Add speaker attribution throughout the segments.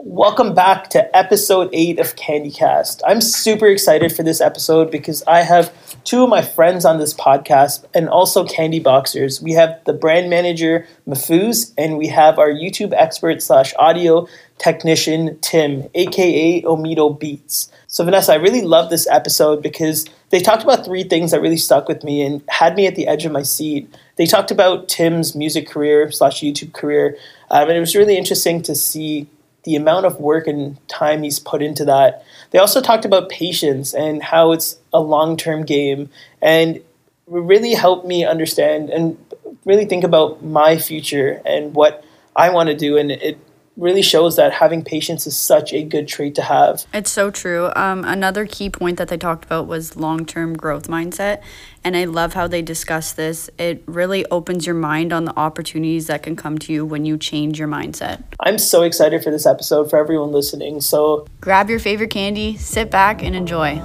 Speaker 1: Welcome back to episode 8 of CandyCast. I'm super excited for this episode because I have two of my friends on this podcast and also Candy Boxers. We have the brand manager, Mafuz, and we have our YouTube expert slash audio technician, Tim, aka Omido Beats. So, Vanessa, I really love this episode because they talked about three things that really stuck with me and had me at the edge of my seat. They talked about Tim's music career slash YouTube career, um, and it was really interesting to see the amount of work and time he's put into that. They also talked about patience and how it's a long term game, and really helped me understand and really think about my future and what I want to do. And it really shows that having patience is such a good trait to have.
Speaker 2: It's so true. Um, another key point that they talked about was long term growth mindset. And I love how they discuss this. It really opens your mind on the opportunities that can come to you when you change your mindset.
Speaker 1: I'm so excited for this episode for everyone listening. So
Speaker 2: grab your favorite candy, sit back, and enjoy.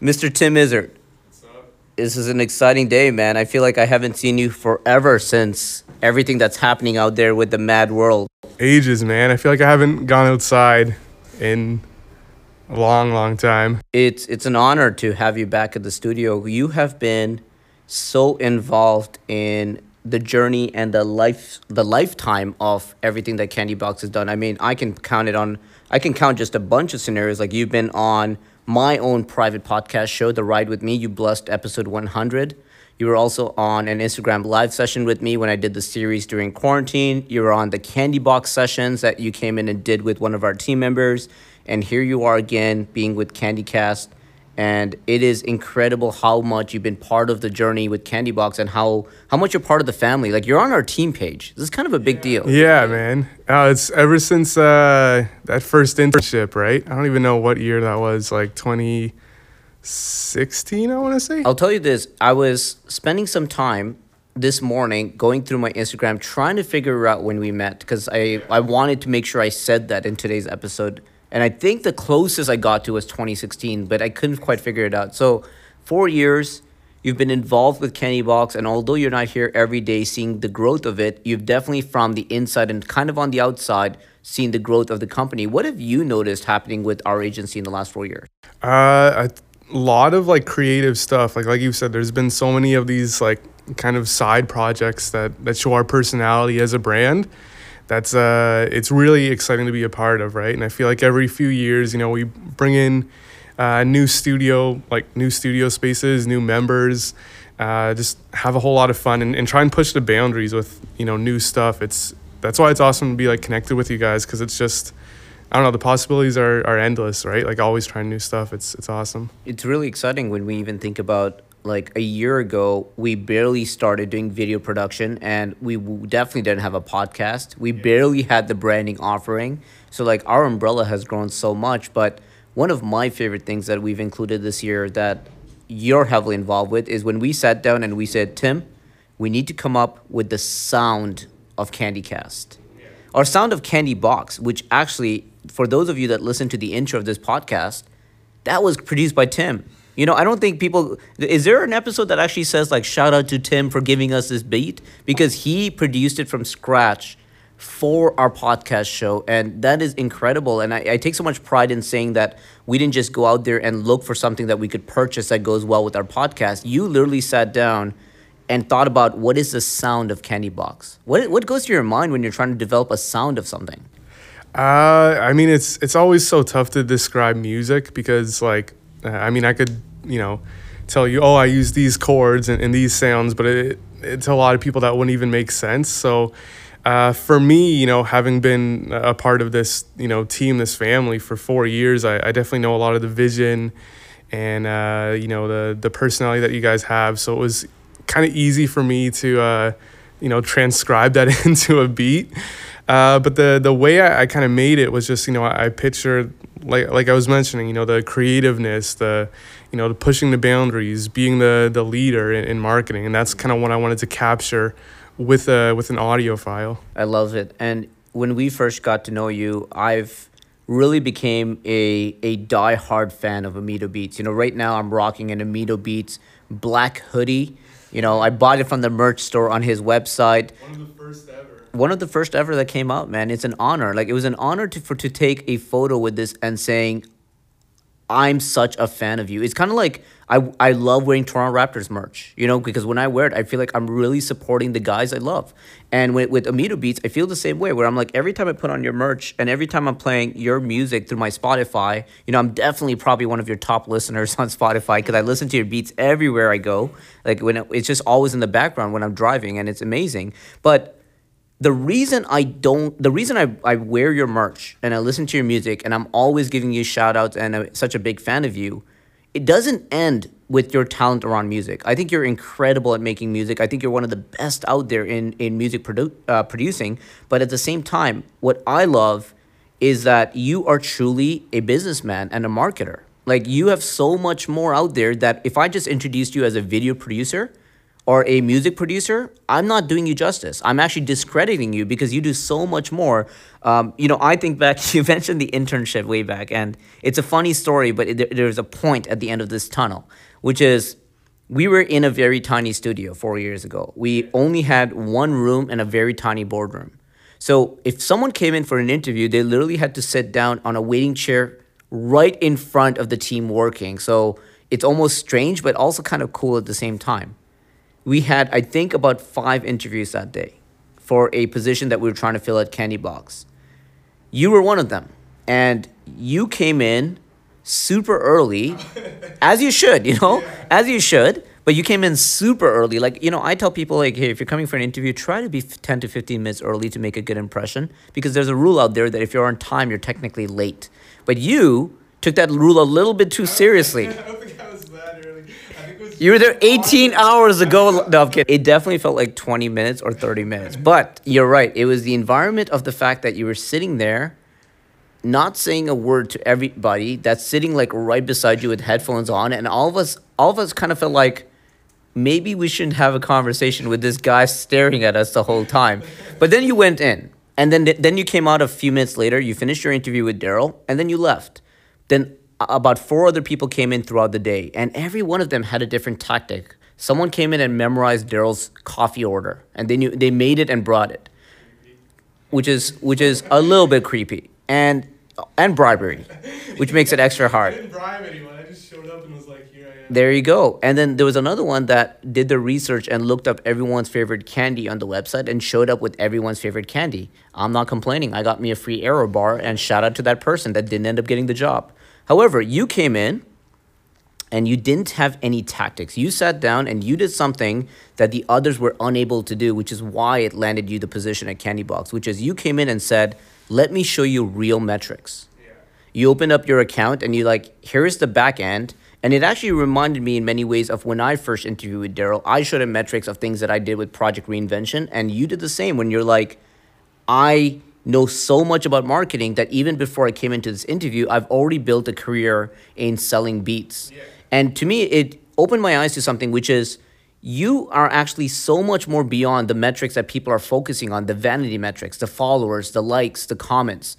Speaker 3: Mr. Tim Izzard this is an exciting day, man. I feel like I haven't seen you forever since everything that's happening out there with the mad world.
Speaker 4: Ages, man. I feel like I haven't gone outside in a long, long time.
Speaker 3: It's it's an honor to have you back at the studio. You have been so involved in the journey and the life the lifetime of everything that Candy Box has done. I mean, I can count it on I can count just a bunch of scenarios like you've been on my own private podcast show, The Ride with Me. You blessed episode 100. You were also on an Instagram live session with me when I did the series during quarantine. You were on the Candy Box sessions that you came in and did with one of our team members. And here you are again being with CandyCast and it is incredible how much you've been part of the journey with Candy Box and how how much you're part of the family. Like you're on our team page. This is kind of a big deal.
Speaker 4: Yeah, man. Uh, it's ever since uh, that first internship, right? I don't even know what year that was. Like 2016, I want to say.
Speaker 3: I'll tell you this. I was spending some time this morning going through my Instagram trying to figure out when we met because I I wanted to make sure I said that in today's episode and I think the closest I got to was 2016, but I couldn't quite figure it out. So, four years, you've been involved with Candy Box, and although you're not here every day seeing the growth of it, you've definitely from the inside and kind of on the outside seen the growth of the company. What have you noticed happening with our agency in the last four years?
Speaker 4: Uh, a lot of like creative stuff. Like like you said, there's been so many of these like kind of side projects that that show our personality as a brand that's uh, it's really exciting to be a part of, right? And I feel like every few years, you know, we bring in uh, new studio, like new studio spaces, new members, uh, just have a whole lot of fun and, and try and push the boundaries with you know new stuff. It's that's why it's awesome to be like connected with you guys because it's just I don't know the possibilities are, are endless, right? Like always trying new stuff. It's it's awesome.
Speaker 3: It's really exciting when we even think about like a year ago, we barely started doing video production and we definitely didn't have a podcast. We barely had the branding offering. So, like, our umbrella has grown so much. But one of my favorite things that we've included this year that you're heavily involved with is when we sat down and we said, Tim, we need to come up with the sound of CandyCast or sound of Candy Box, which actually, for those of you that listen to the intro of this podcast, that was produced by Tim. You know, I don't think people. Is there an episode that actually says like shout out to Tim for giving us this beat because he produced it from scratch for our podcast show, and that is incredible. And I, I take so much pride in saying that we didn't just go out there and look for something that we could purchase that goes well with our podcast. You literally sat down and thought about what is the sound of Candy Box. What what goes through your mind when you're trying to develop a sound of something?
Speaker 4: Uh, I mean, it's it's always so tough to describe music because like, I mean, I could you know, tell you, oh, I use these chords and, and these sounds, but it, it's a lot of people that wouldn't even make sense. So uh, for me, you know, having been a part of this, you know, team, this family for four years, I, I definitely know a lot of the vision and, uh, you know, the, the personality that you guys have. So it was kind of easy for me to, uh, you know, transcribe that into a beat. Uh, but the the way I, I kind of made it was just you know I, I pictured like like I was mentioning you know the creativeness the you know, pushing the boundaries, being the the leader in, in marketing, and that's kind of what I wanted to capture with a with an audio file.
Speaker 3: I love it. And when we first got to know you, I've really became a a die-hard fan of Omedo Beats. You know, right now I'm rocking an Omedo Beats black hoodie You know, I bought it from the merch store on his website.
Speaker 4: One of the first ever.
Speaker 3: One of the first ever that came out, man. It's an honor. Like it was an honor to for to take a photo with this and saying, I'm such a fan of you. It's kind of like I, I love wearing Toronto Raptors merch, you know, because when I wear it, I feel like I'm really supporting the guys I love. And with, with Amito Beats, I feel the same way where I'm like, every time I put on your merch and every time I'm playing your music through my Spotify, you know, I'm definitely probably one of your top listeners on Spotify because I listen to your beats everywhere I go. Like when it, it's just always in the background when I'm driving and it's amazing. But the reason I don't, the reason I, I wear your merch and I listen to your music and I'm always giving you shout outs and I'm such a big fan of you, it doesn't end with your talent around music. I think you're incredible at making music. I think you're one of the best out there in, in music produ- uh, producing. But at the same time, what I love is that you are truly a businessman and a marketer. Like you have so much more out there that if I just introduced you as a video producer, or a music producer, I'm not doing you justice. I'm actually discrediting you because you do so much more. Um, you know, I think back, you mentioned the internship way back, and it's a funny story, but it, there's a point at the end of this tunnel, which is we were in a very tiny studio four years ago. We only had one room and a very tiny boardroom. So if someone came in for an interview, they literally had to sit down on a waiting chair right in front of the team working. So it's almost strange, but also kind of cool at the same time we had, I think, about five interviews that day for a position that we were trying to fill at Candy Box. You were one of them. And you came in super early, as you should, you know, yeah. as you should. But you came in super early. Like, you know, I tell people, like, hey, if you're coming for an interview, try to be 10 to 15 minutes early to make a good impression because there's a rule out there that if you're on time, you're technically late. But you took that rule a little bit too seriously. You were there 18 hours ago. No, I'm kidding. It definitely felt like 20 minutes or 30 minutes. But you're right. It was the environment of the fact that you were sitting there, not saying a word to everybody that's sitting like right beside you with headphones on, and all of us, all of us kind of felt like maybe we shouldn't have a conversation with this guy staring at us the whole time. But then you went in, and then then you came out a few minutes later. You finished your interview with Daryl, and then you left. Then about four other people came in throughout the day, and every one of them had a different tactic. Someone came in and memorized Daryl's coffee order, and they knew they made it and brought it, which is which is a little bit creepy and and bribery, which makes it extra hard.
Speaker 4: I didn't bribe anyone. I just showed up and was like, "Here I am."
Speaker 3: There you go. And then there was another one that did the research and looked up everyone's favorite candy on the website and showed up with everyone's favorite candy. I'm not complaining. I got me a free Aero bar, and shout out to that person that didn't end up getting the job. However, you came in and you didn't have any tactics. You sat down and you did something that the others were unable to do, which is why it landed you the position at Candy Box, which is you came in and said, "Let me show you real metrics." Yeah. You opened up your account and you like, "Here's the back end." And it actually reminded me in many ways of when I first interviewed with Daryl. I showed him metrics of things that I did with Project Reinvention, and you did the same when you're like, I know so much about marketing that even before I came into this interview, I've already built a career in selling beats. Yeah. And to me, it opened my eyes to something which is you are actually so much more beyond the metrics that people are focusing on the vanity metrics, the followers, the likes, the comments.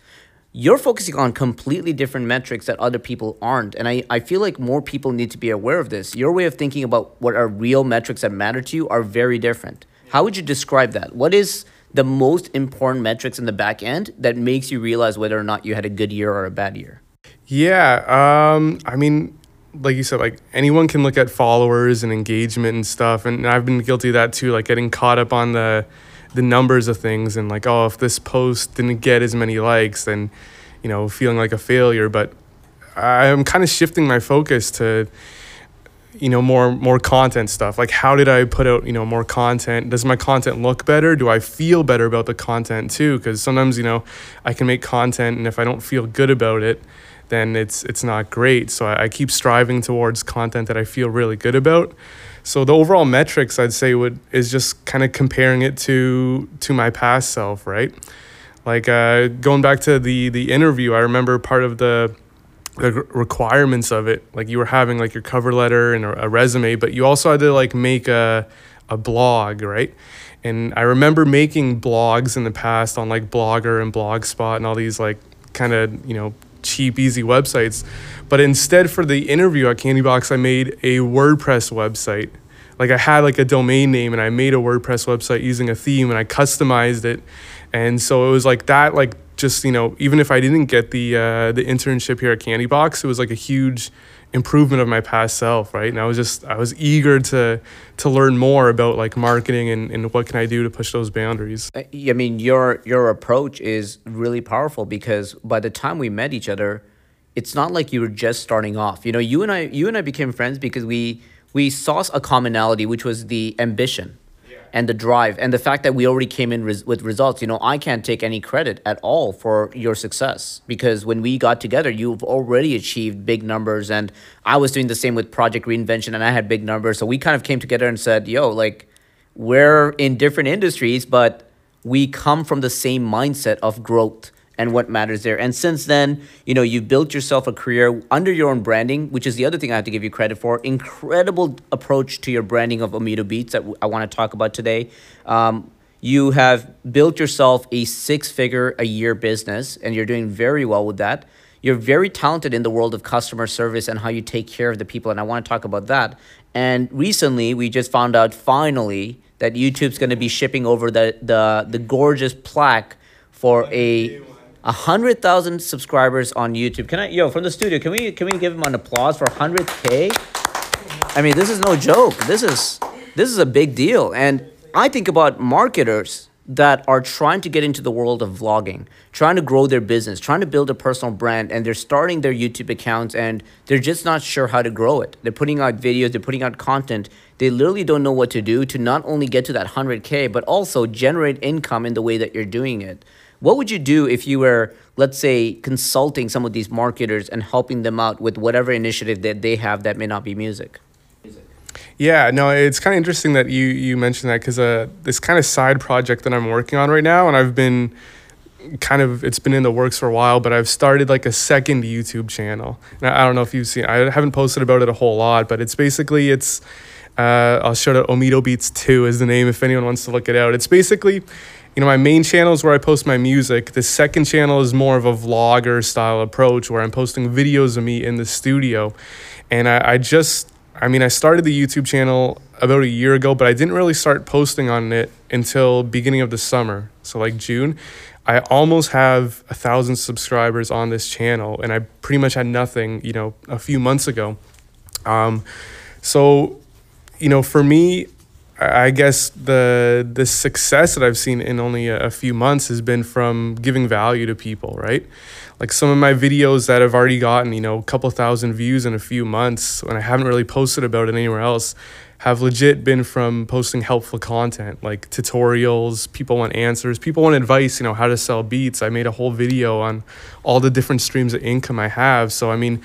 Speaker 3: You're focusing on completely different metrics that other people aren't. And I, I feel like more people need to be aware of this. Your way of thinking about what are real metrics that matter to you are very different. How would you describe that? What is the most important metrics in the back end that makes you realize whether or not you had a good year or a bad year?
Speaker 4: Yeah, um, I mean, like you said, like anyone can look at followers and engagement and stuff, and I've been guilty of that too, like getting caught up on the the numbers of things and like, oh, if this post didn't get as many likes, then you know, feeling like a failure. But I'm kind of shifting my focus to you know more more content stuff. Like how did i put out you know more content? Does my content look better? Do i feel better about the content too? Because sometimes you know i can make content and if i don't feel good about it then it's it's not great. So i, I keep striving towards content that i feel really good about. So the overall metrics i'd say would is just kind of comparing it to to my past self right? Like uh, going back to the the interview i remember part of the the requirements of it. Like you were having like your cover letter and a, resume, but you also had to like make a a blog, right? And I remember making blogs in the past on like Blogger and Blogspot and all these like kind of, you know, cheap, easy websites. But instead for the interview at Candy Box, I made a WordPress website like I had like a domain name and I made a WordPress website using a theme and I customized it. And so it was like that like just, you know, even if I didn't get the uh, the internship here at Candy Box, it was like a huge improvement of my past self, right? And I was just I was eager to to learn more about like marketing and, and what can I do to push those boundaries.
Speaker 3: I mean, your your approach is really powerful because by the time we met each other, it's not like you were just starting off. You know, you and I you and I became friends because we we saw a commonality, which was the ambition and the drive and the fact that we already came in res- with results. You know, I can't take any credit at all for your success because when we got together, you've already achieved big numbers, and I was doing the same with Project Reinvention, and I had big numbers. So we kind of came together and said, "Yo, like, we're in different industries, but we come from the same mindset of growth." And what matters there. And since then, you know, you've built yourself a career under your own branding, which is the other thing I have to give you credit for. Incredible approach to your branding of Omedo Beats that I want to talk about today. Um, you have built yourself a six figure a year business, and you're doing very well with that. You're very talented in the world of customer service and how you take care of the people, and I want to talk about that. And recently, we just found out finally that YouTube's going to be shipping over the, the, the gorgeous plaque for a hundred thousand subscribers on YouTube. Can I, yo, from the studio, can we can we give him an applause for hundred k? I mean, this is no joke. This is this is a big deal, and I think about marketers that are trying to get into the world of vlogging, trying to grow their business, trying to build a personal brand, and they're starting their YouTube accounts and they're just not sure how to grow it. They're putting out videos, they're putting out content. They literally don't know what to do to not only get to that 100K, but also generate income in the way that you're doing it. What would you do if you were, let's say, consulting some of these marketers and helping them out with whatever initiative that they have that may not be music?
Speaker 4: Yeah, no, it's kind of interesting that you you mentioned that because uh, this kind of side project that I'm working on right now, and I've been kind of it's been in the works for a while, but I've started like a second YouTube channel. I don't know if you've seen. I haven't posted about it a whole lot, but it's basically it's. Uh, I'll show it. Omido Beats Two is the name if anyone wants to look it out. It's basically you know, my main channel is where I post my music. The second channel is more of a vlogger style approach where I'm posting videos of me in the studio. And I, I just, I mean, I started the YouTube channel about a year ago, but I didn't really start posting on it until beginning of the summer. So like June. I almost have a thousand subscribers on this channel, and I pretty much had nothing, you know, a few months ago. Um, so, you know, for me, I guess the the success that I've seen in only a, a, few months has been from giving value to people, right? Like some of my videos that have already gotten, you know, a couple thousand views in a few months, and I haven't really posted about it anywhere else, have legit been from posting helpful content like tutorials. People want answers. People want advice. You know, how to sell beats. I made a whole video on all the different streams of income I have. So I mean,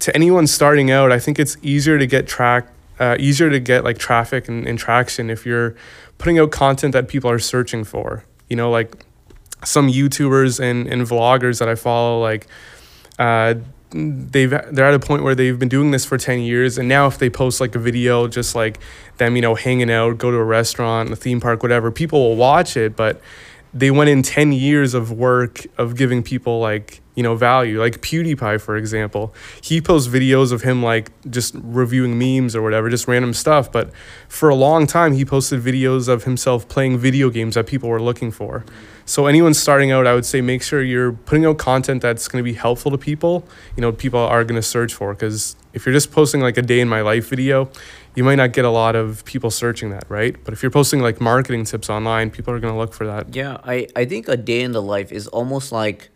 Speaker 4: to anyone starting out, I think it's easier to get track uh, easier to get like traffic and, and traction if you're putting out content that people are searching for. You know, like some YouTubers and, and vloggers that I follow, like uh, they've they're at a point where they've been doing this for 10 years and now if they post like a video just like them you know hanging out go to a restaurant a theme park whatever people will watch it but they went in 10 years of work of giving people like you know value. Like pewdiepie for example he posts videos of him like just reviewing memes or whatever just random stuff but for a long time he posted videos of himself playing video games that people were looking for. So anyone starting out i would say make sure you're putting out content that's going to be helpful to people you know people are going to search for. Because if you're just posting like a day in my life video you might not get a lot of people searching that, right? But if you're posting like marketing tips online, people are going to look for that.
Speaker 3: Yeah, I, I think a day in the life is almost like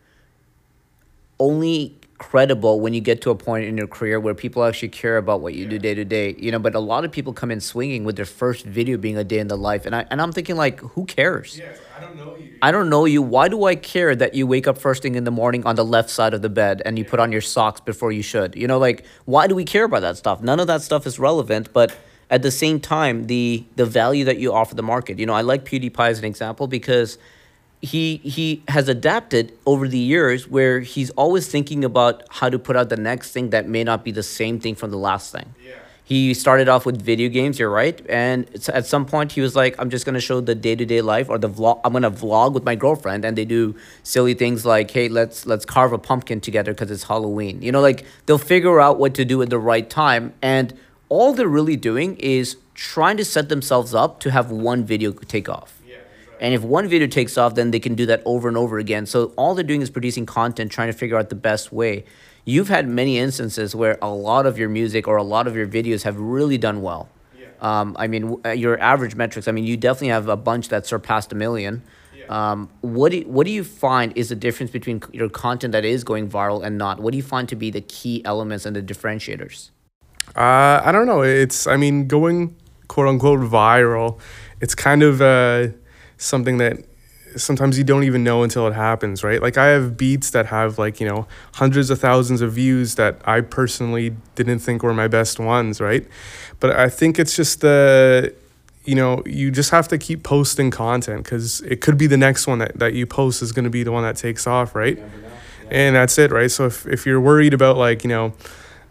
Speaker 3: only credible when you get to a point in your career where people actually care about what you yeah. do day to day you know but a lot of people come in swinging with their first video being a day in the life and, I, and i'm thinking like who cares?
Speaker 4: Yeah, i don't know you.
Speaker 3: I don't know you. Why do i care that you wake up first thing in the morning on the left side of the bed and you yeah. put on your socks before you should? You know like why do we care about that stuff? None of that stuff is relevant but at the same time the the value that you offer the market. You know i like pewdiepie as an example because he he has adapted over the years where he's always thinking about how to put out the next thing that may not be the same thing from the last thing. Yeah. He started off with video games, you're right, and at some point he was like, "I'm just gonna show the day to day life or the vlog. I'm gonna vlog with my girlfriend, and they do silly things like, hey, let's let's carve a pumpkin together because it's Halloween. You know, like they'll figure out what to do at the right time, and all they're really doing is trying to set themselves up to have one video take off. And if one video takes off, then they can do that over and over again. So all they're doing is producing content, trying to figure out the best way. You've had many instances where a lot of your music or a lot of your videos have really done well. Um, I mean, uh, your average metrics. I mean, you definitely have a bunch that surpassed a million. Yeah. Um, what do you, what do you find is the difference between your content that is going viral and not? What do you find to be the key elements and the differentiators?
Speaker 4: Uh, I don't know. It's I mean going quote unquote viral. It's kind of uh, something that sometimes you don't even know until it happens, right? Like I have beats that have like you know hundreds of thousands of views that I personally didn't think were my best ones, right? But I think it's just the you know you just have to keep posting content because it could be the next one that, that you post is going to be the one that takes off right and that's it right so if, if you're worried about like you know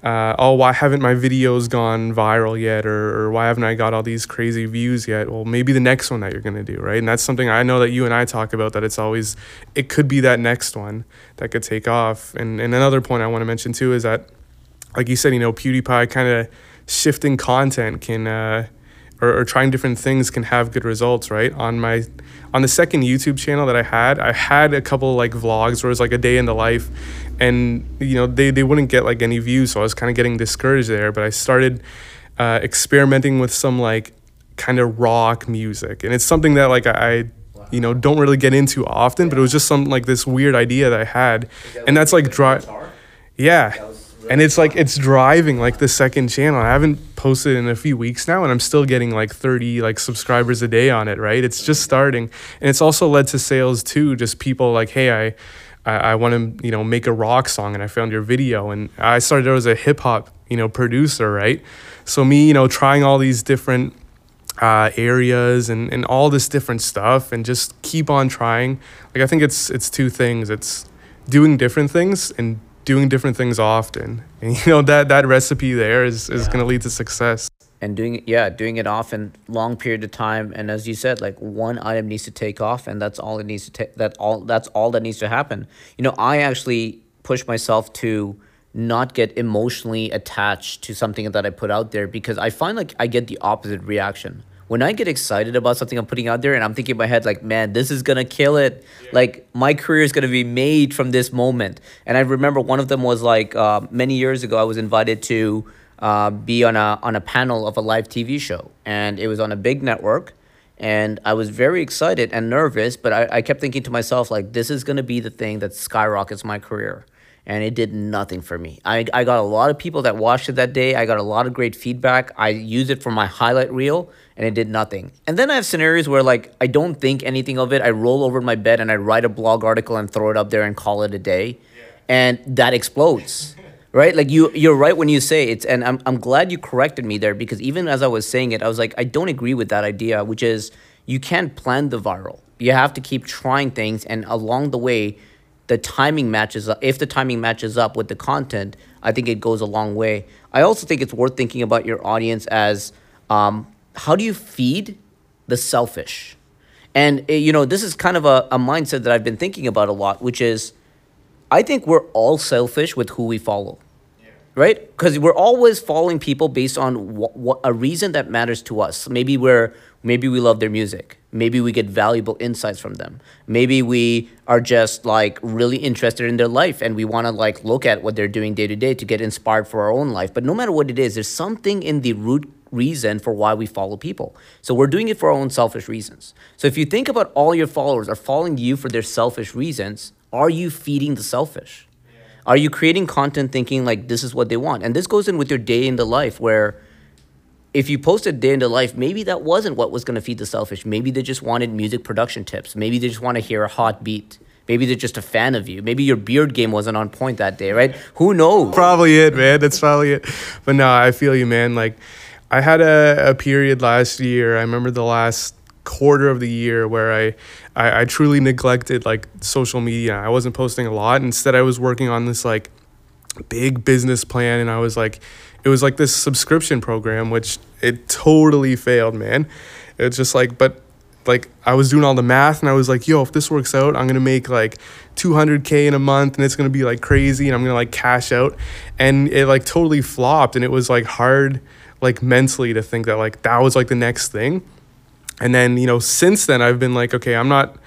Speaker 4: uh, oh why haven't my videos gone viral yet? Or, or why haven't i got all these crazy views yet? Well maybe the next one that you're going to do right? And that's something i know that you and i talk about that it's always it could be that next one that could take off. And, and another point i want to mention too is that like you said you know pewdiepie kind of shifting content can uh, or, or trying different things can have good results right? On my on the second youtube channel that i had i had a couple like vlogs where it was like a day in the life and you know they, they wouldn't get like any views so i was kind of getting discouraged there but i started uh, experimenting with some like kind of rock music and it's something that like i you know don't really get into often but it was just some like this weird idea that i had and that's like dry yeah and it's like it's driving like the second channel. I haven't posted in a few weeks now, and I'm still getting like 30 like subscribers a day on it. Right? It's just starting, and it's also led to sales too. Just people like, hey, I, I, I want to you know make a rock song, and I found your video, and I started out as a hip hop you know producer, right? So me, you know, trying all these different uh, areas and, and all this different stuff, and just keep on trying. Like I think it's it's two things. It's doing different things and doing different things often and you know that that recipe there is is going to lead to success
Speaker 3: and doing it yeah doing it often long period of time and as you said like one item needs to take off and that's all it needs to take that all that's all that needs to happen you know i actually push myself to not get emotionally attached to something that i put out there because i find like i get the opposite reaction when I get excited about something I'm putting out there and I'm thinking in my head, like, man, this is gonna kill it. Like, my career is gonna be made from this moment. And I remember one of them was like uh, many years ago, I was invited to uh, be on a, on a panel of a live TV show, and it was on a big network. And I was very excited and nervous, but I, I kept thinking to myself, like, this is gonna be the thing that skyrockets my career and it did nothing for me. I, I got a lot of people that watched it that day. I got a lot of great feedback. I used it for my highlight reel and it did nothing. And then I have scenarios where like I don't think anything of it. I roll over in my bed and I write a blog article and throw it up there and call it a day. And that explodes. Right? Like you you're right when you say it's and I'm I'm glad you corrected me there because even as I was saying it, I was like, I don't agree with that idea, which is you can't plan the viral. You have to keep trying things and along the way the timing matches up if the timing matches up with the content i think it goes a long way i also think it's worth thinking about your audience as um, how do you feed the selfish and uh, you know this is kind of a, a mindset that i've been thinking about a lot which is i think we're all selfish with who we follow right? Because we're always following people based on what, what a reason that matters to us. Maybe we're maybe we love their music. Maybe we get valuable insights from them. Maybe we are just like really interested in their life and we want to like look at what they're doing day to day to get inspired for our own life. But no matter what it is, there's something in the root reason for why we follow people. So we're doing it for our own selfish reasons. So if you think about all your followers are following you for their selfish reasons, are you feeding the selfish? Are you creating content thinking like this is what they want? And this goes in with your day in the life where if you posted day in the life, maybe that wasn't what was going to feed the selfish. Maybe they just wanted music production tips. Maybe they just want to hear a hot beat. Maybe they're just a fan of you. Maybe your beard game wasn't on point that day, right? Who knows?
Speaker 4: probably it man that's probably it but no i feel you man like i had a, a period last year i remember the last quarter of the year where I, I i truly neglected like social media. I wasn't posting a lot. Instead i was working on this like big business plan and i was like it was like this subscription program which it totally failed man. It's just like but like I was doing all the math and I was like, yo, if this works out, I'm gonna make like 200k in a month and it's gonna be like crazy and I'm gonna like cash out, and it like totally flopped and it was like hard like mentally to think that like that was like the next thing. And then, you know, since then I've been like, okay, I'm not,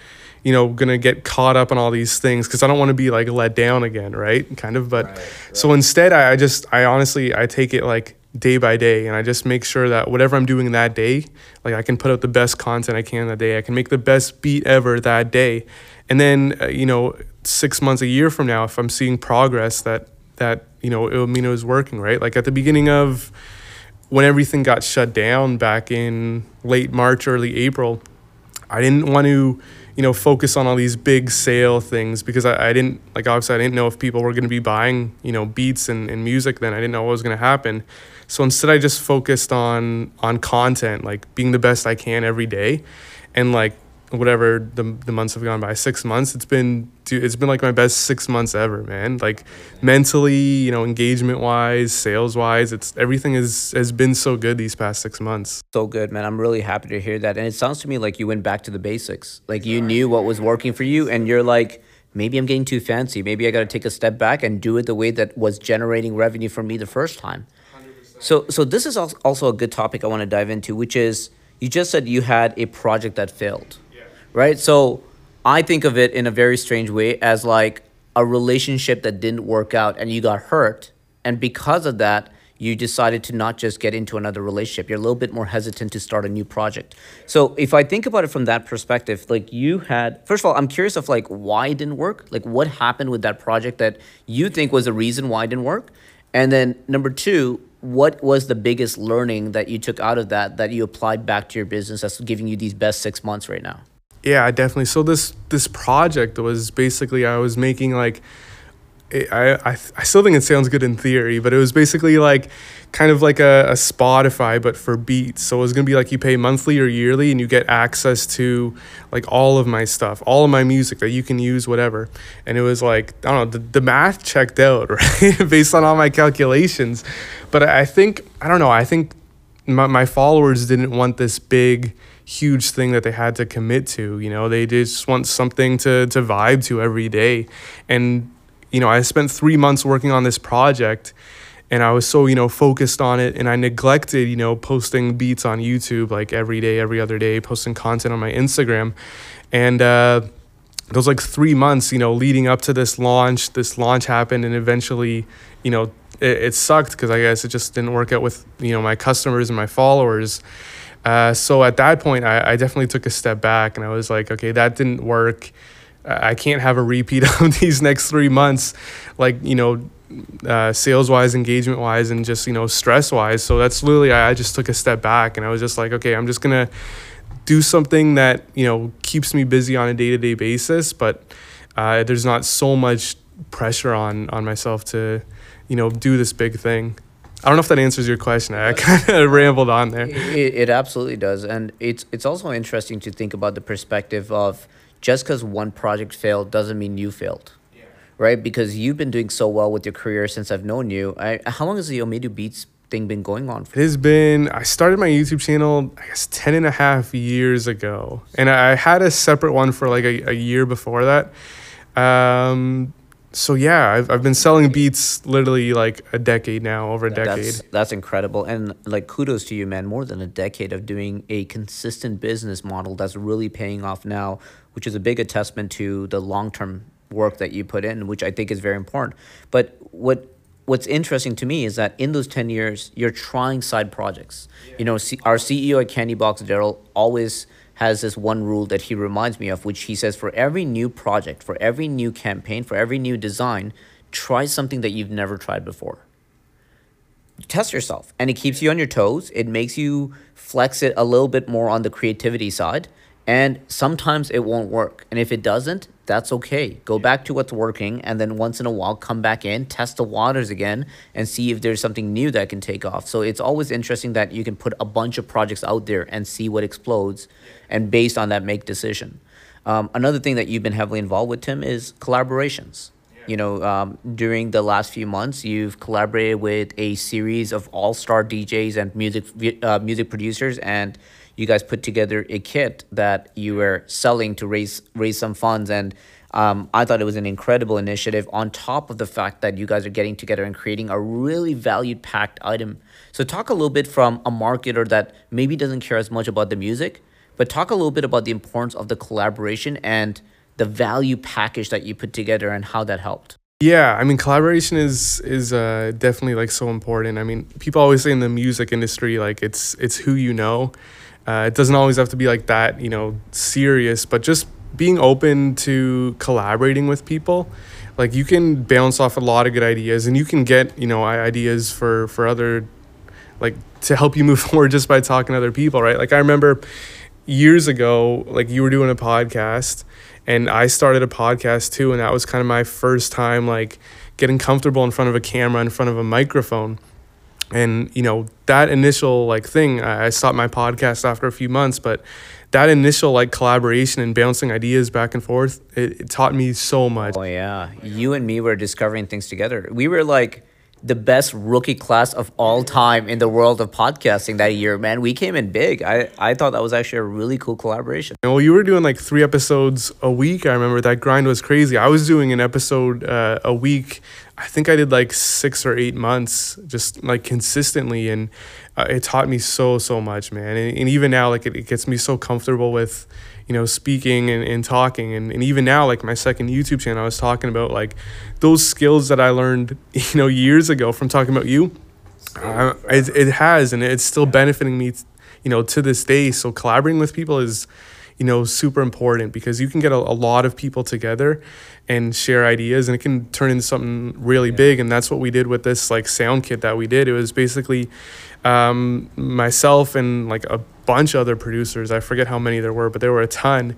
Speaker 4: you know, gonna get caught up on all these things because I don't want to be like let down again, right? Kind of. But so instead, I, I just, I honestly, I take it like day by day and I just make sure that whatever I'm doing that day, like I can put out the best content I can that day. I can make the best beat ever that day. And then, uh, you know, six months, a year from now, if I'm seeing progress that, that, you know, it'll mean it was working, right? Like at the beginning of when everything got shut down back in late March, early April, I didn't want to, you know, focus on all these big sale things because I, I didn't, like, obviously, I didn't know if people were to be buying, you know, beats and, and music then. I didn't know what was to happen. So instead, I just focused on on content, like being the best I can every day, and like whatever the, the months have gone by six months it's been dude, it's been like my best six months ever man like mentally you know engagement wise sales wise it's everything is has been so good these past six months
Speaker 3: So good, man. I'm really happy to hear that. And it sounds to me like you went back to the basics. Like you knew what was working for you, and you're like, maybe I'm getting too fancy. Maybe I got to take a step back and do it the way that was generating revenue for me the first time. So, so this is als- also a good topic I want to dive into, which is you just said you had a project that failed, right? So, I think of it in a very strange way as like a relationship that didn't work out and you got hurt, and because of that, you decided to not just get into another relationship. You're a little bit more hesitant to start a new project. So, if I think about it from that perspective, like you had, first of all, I'm curious of like why it didn't work. Like, what happened with that project that you think was the reason why it didn't work? And then number two, what was the biggest learning that you took out of that that you applied back to your business that's giving you these best six months right now?
Speaker 4: Yeah definitely so this this project was basically i was making like I, I I still think it sounds good in theory, but it was basically like kind of like a, a Spotify, but for beats. So it was gonna be like you pay monthly or yearly, and you get access to like all of my stuff, all of my music that you can use, whatever. And it was like I don't know, the, the math checked out, right, based on all my calculations. But I think I don't know. I think my, my followers didn't want this big huge thing that they had to commit to you know? They just want something to to vibe to every day. And you know i spent three months working on this project and i was so you know focused on it and i neglected you know posting beats on youtube like every day every other day posting content on my instagram. And uh those like three months, you know, leading up to this launch, this launch happened, and eventually, you know, it, it sucked because I guess it just didn't work out with you know my customers and my followers. Uh, so at that point, I, I definitely took a step back and I was like, okay, that didn't work. I can't have a repeat of these next three months, like you know, uh, sales wise, engagement wise, and just you know, stress wise. So that's literally I, I just took a step back and I was just like, okay, I'm just gonna do something that you know keeps me busy on a day to day basis, but uh, there's not so much pressure on on myself to you know do this big thing. I don't know if that answers your question. I kind of rambled on there.
Speaker 3: It, it absolutely does, and it's it's also interesting to think about the perspective of just because one project failed doesn't mean you failed, right? Because you've been doing so well with your career since I've known you. I, how long has the Omedu Beats thing been going on for?
Speaker 4: It has been, I started my YouTube channel, I guess, 10 and a half years ago. And I had a separate one for like a, a year before that. Um, so yeah, I've, I've been selling beats literally like a decade now, over a decade.
Speaker 3: That's that's incredible, and like kudos to you, man. More than a decade of doing a consistent business model that's really paying off now, which is a big attestament to the long term work that you put in, which I think is very important. But what what's interesting to me is that in those 10 years you're trying side projects you know C- our ceo at candy box daryl always has this one rule that he reminds me of which he says for every new project for every new campaign for every new design try something that you've never tried before. Test yourself and it keeps you on your toes. It makes you flex it a little bit more on the creativity side and sometimes it won't work. And if it doesn't that's okay. Go back to what's working and then once in a while come back in test the waters again and see if there's something new that can take off. So it's always interesting that you can put a bunch of projects out there and see what explodes and based on that make decision. Um, another thing that you've been heavily involved with tim is collaborations. You know, um, during the last few months, you've collaborated with a series of all-star DJs and music uh, music producers, and you guys put together a kit that you were selling to raise raise some funds. And um, I thought it was an incredible initiative on top of the fact that you guys are getting together and creating a really valued packed item. So, talk a little bit from a marketer that maybe doesn't care as much about the music, but talk a little bit about the importance of the collaboration and the value package that you put together and how that helped.
Speaker 4: Yeah, I mean collaboration is is uh, definitely like so important. I mean, people always say in the music industry like it's it's who you know. Uh, it doesn't always have to be like that, you know, serious, but just being open to collaborating with people like you can bounce off a lot of good ideas and you can get you know ideas for for other like to help you move forward just by talking to other people right like i remember years ago like you were doing a podcast and i started a podcast too and that was kind of my first time like getting comfortable in front of a camera in front of a microphone and you know that initial like thing i stopped my podcast after a few months but that initial like collaboration and bouncing ideas back and forth, it, it taught me so much.
Speaker 3: Oh yeah, you and me were discovering things together. We were like the best rookie class of all time in the world of podcasting that year, man. We came in big. I, I thought that was actually a really cool collaboration.
Speaker 4: Well, you were doing like three episodes a week. I remember that grind was crazy. I was doing an episode uh, a week. I think I did like six or eight months, just like consistently. And uh, it taught me so so much man and, and even now like it, it gets me so comfortable with you know speaking and, and talking. And, and even now like my second youtube channel i was talking about like those skills that i learned you know years ago from talking about you. Uh, it, it has and it's still benefiting me you know to this day. So collaborating with people is you know super important because you can get a, a lot of people together and share ideas and it can turn into something really yeah. big. And that's what we did with this like sound kit that we did. It was basically um, myself and like a bunch of other producers. I forget how many there were but there were a ton.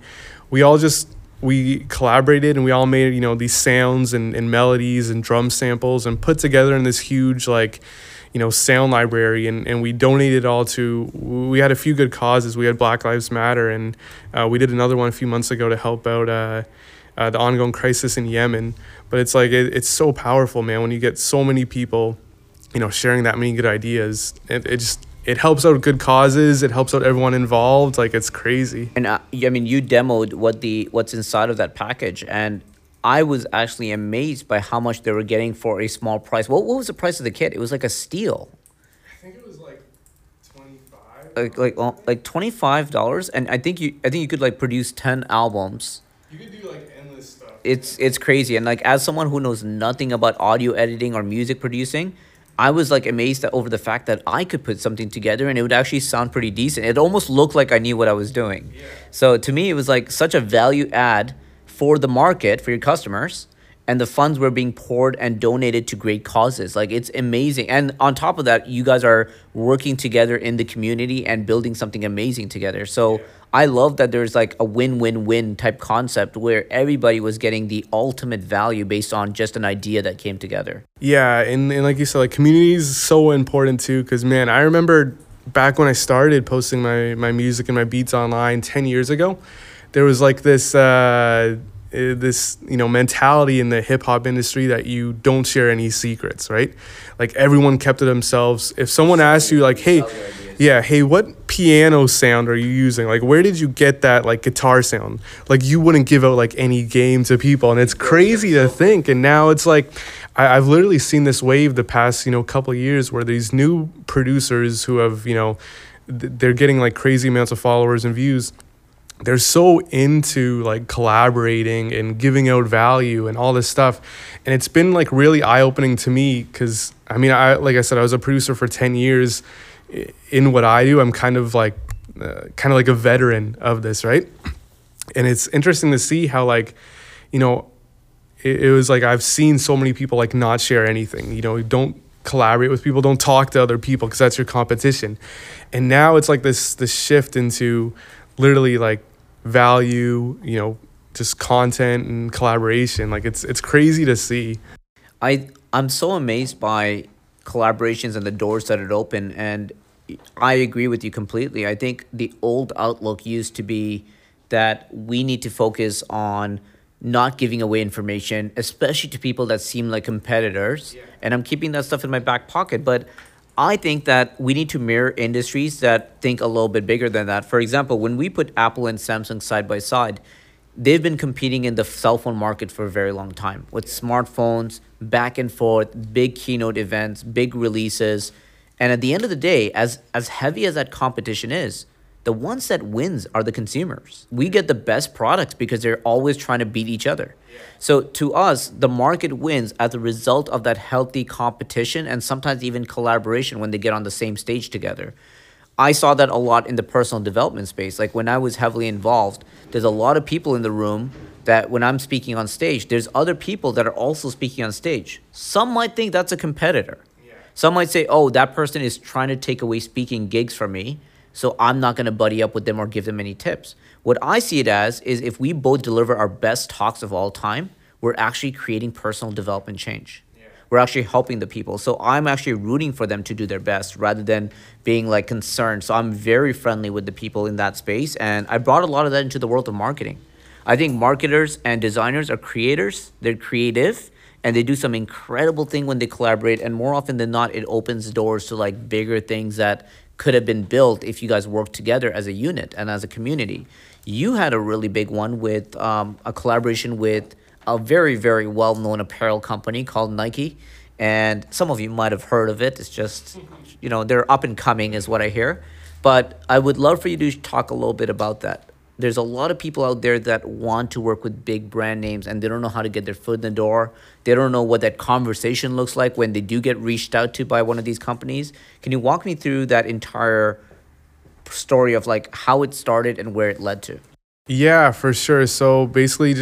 Speaker 4: We all just we collaborated and we all made you know these sounds and, and melodies and drum samples and put together in this huge like you know sound library. And, and we donated all to we had a few good causes. We had black lives matter and uh, we did another one a few months ago to help out uh, uh, the ongoing crisis in yemen. But it's like it, it's so powerful man when you get so many people you know sharing that many good ideas. It, it just it helps out good causes it helps out everyone involved like it's crazy
Speaker 3: and uh, i mean you demoed what the what's inside of that package and I was actually amazed by how much they were getting for a small price. What, what was the price of the kit? It was like a steal.
Speaker 4: I think it was like twenty five.
Speaker 3: Like like uh, like twenty five dollars, and I think you I think you could like produce ten albums.
Speaker 4: You could do like endless stuff.
Speaker 3: It's it's crazy, and like as someone who knows nothing about audio editing or music producing. I was like amazed over the fact that I could put something together and it would actually sound pretty decent. It almost looked like I knew what I was doing. Yeah. So to me, it was like such a value add for the market, for your customers, and the funds were being poured and donated to great causes. Like it's amazing. And on top of that, you guys are working together in the community and building something amazing together. So yeah. I love that there's like a win-win-win type concept where everybody was getting the ultimate value based on just an idea that came together.
Speaker 4: Yeah, and, and like you said, like community is so important too. Cause man, I remember back when I started posting my my music and my beats online ten years ago there was like this uh, uh, this you know mentality in the hip hop industry that you don't share any secrets, right? Like everyone kept to themselves. If someone asked you like, "Hey, yeah, hey, what piano sound are you using? Like, where did you get that like guitar sound?" Like, you wouldn't give out like any game to people, and it's crazy to think. And now it's like, I, have literally seen this wave the past you know couple years where these new producers who have you know they're getting like crazy amounts of followers and views they're so into like collaborating and giving out value and all this stuff and it's been like really eye-opening to me because i mean i like i said i was a producer for 10 years in what i do i'm kind of like uh, kind of like a veteran of this right and it's interesting to see how like you know it, it was like i've seen so many people like not share anything you know don't collaborate with people don't talk to other people because that's your competition and now it's like this this shift into literally like value, you know, just content and collaboration. Like it's it's crazy to see.
Speaker 3: I I'm so amazed by collaborations and the doors that it opened and I agree with you completely. I think the old outlook used to be that we need to focus on not giving away information, especially to people that seem like competitors. Yeah. And I'm keeping that stuff in my back pocket. But I think that we need to mirror industries that think a little bit bigger than that. For example, when we put Apple and Samsung side by side, they've been competing in the cell phone market for a very long time with smartphones, back and forth, big keynote events, big releases. And at the end of the day, as as heavy as that competition is, the ones that wins are the consumers. We get the best products because they're always trying to beat each other. So to us, the market wins as a result of that healthy competition and sometimes even collaboration when they get on the same stage together. I saw that a lot in the personal development space. Like when I was heavily involved, there's a lot of people in the room that when I'm speaking on stage, there's other people that are also speaking on stage. Some might think that's a competitor. Some might say, oh, that person is trying to take away speaking gigs from me, so I'm not going to buddy up with them or give them any tips. What I see it as is if we both deliver our best talks of all time, we're actually creating personal development change. We're actually helping the people. So I'm actually rooting for them to do their best rather than being like concerned. So I'm very friendly with the people in that space. And I brought a lot of that into the world of marketing. I think marketers and designers are creators, they're creative, and they do some incredible thing when they collaborate. And more often than not, it opens doors to like bigger things that could have been built if you guys worked together as a unit and as a community. You had a really big one with um, a collaboration with a very, very well known apparel company called Nike. And some of you might have heard of it. It's just, you know, they're up and coming, is what I hear. But I would love for you to talk a little bit about that. There's a lot of people out there that want to work with big brand names and they don't know how to get their foot in the door. They don't know what that conversation looks like when they do get reached out to by one of these companies. Can you walk me through that entire story of like how it started and where it led to?
Speaker 4: Yeah, for sure. So basically,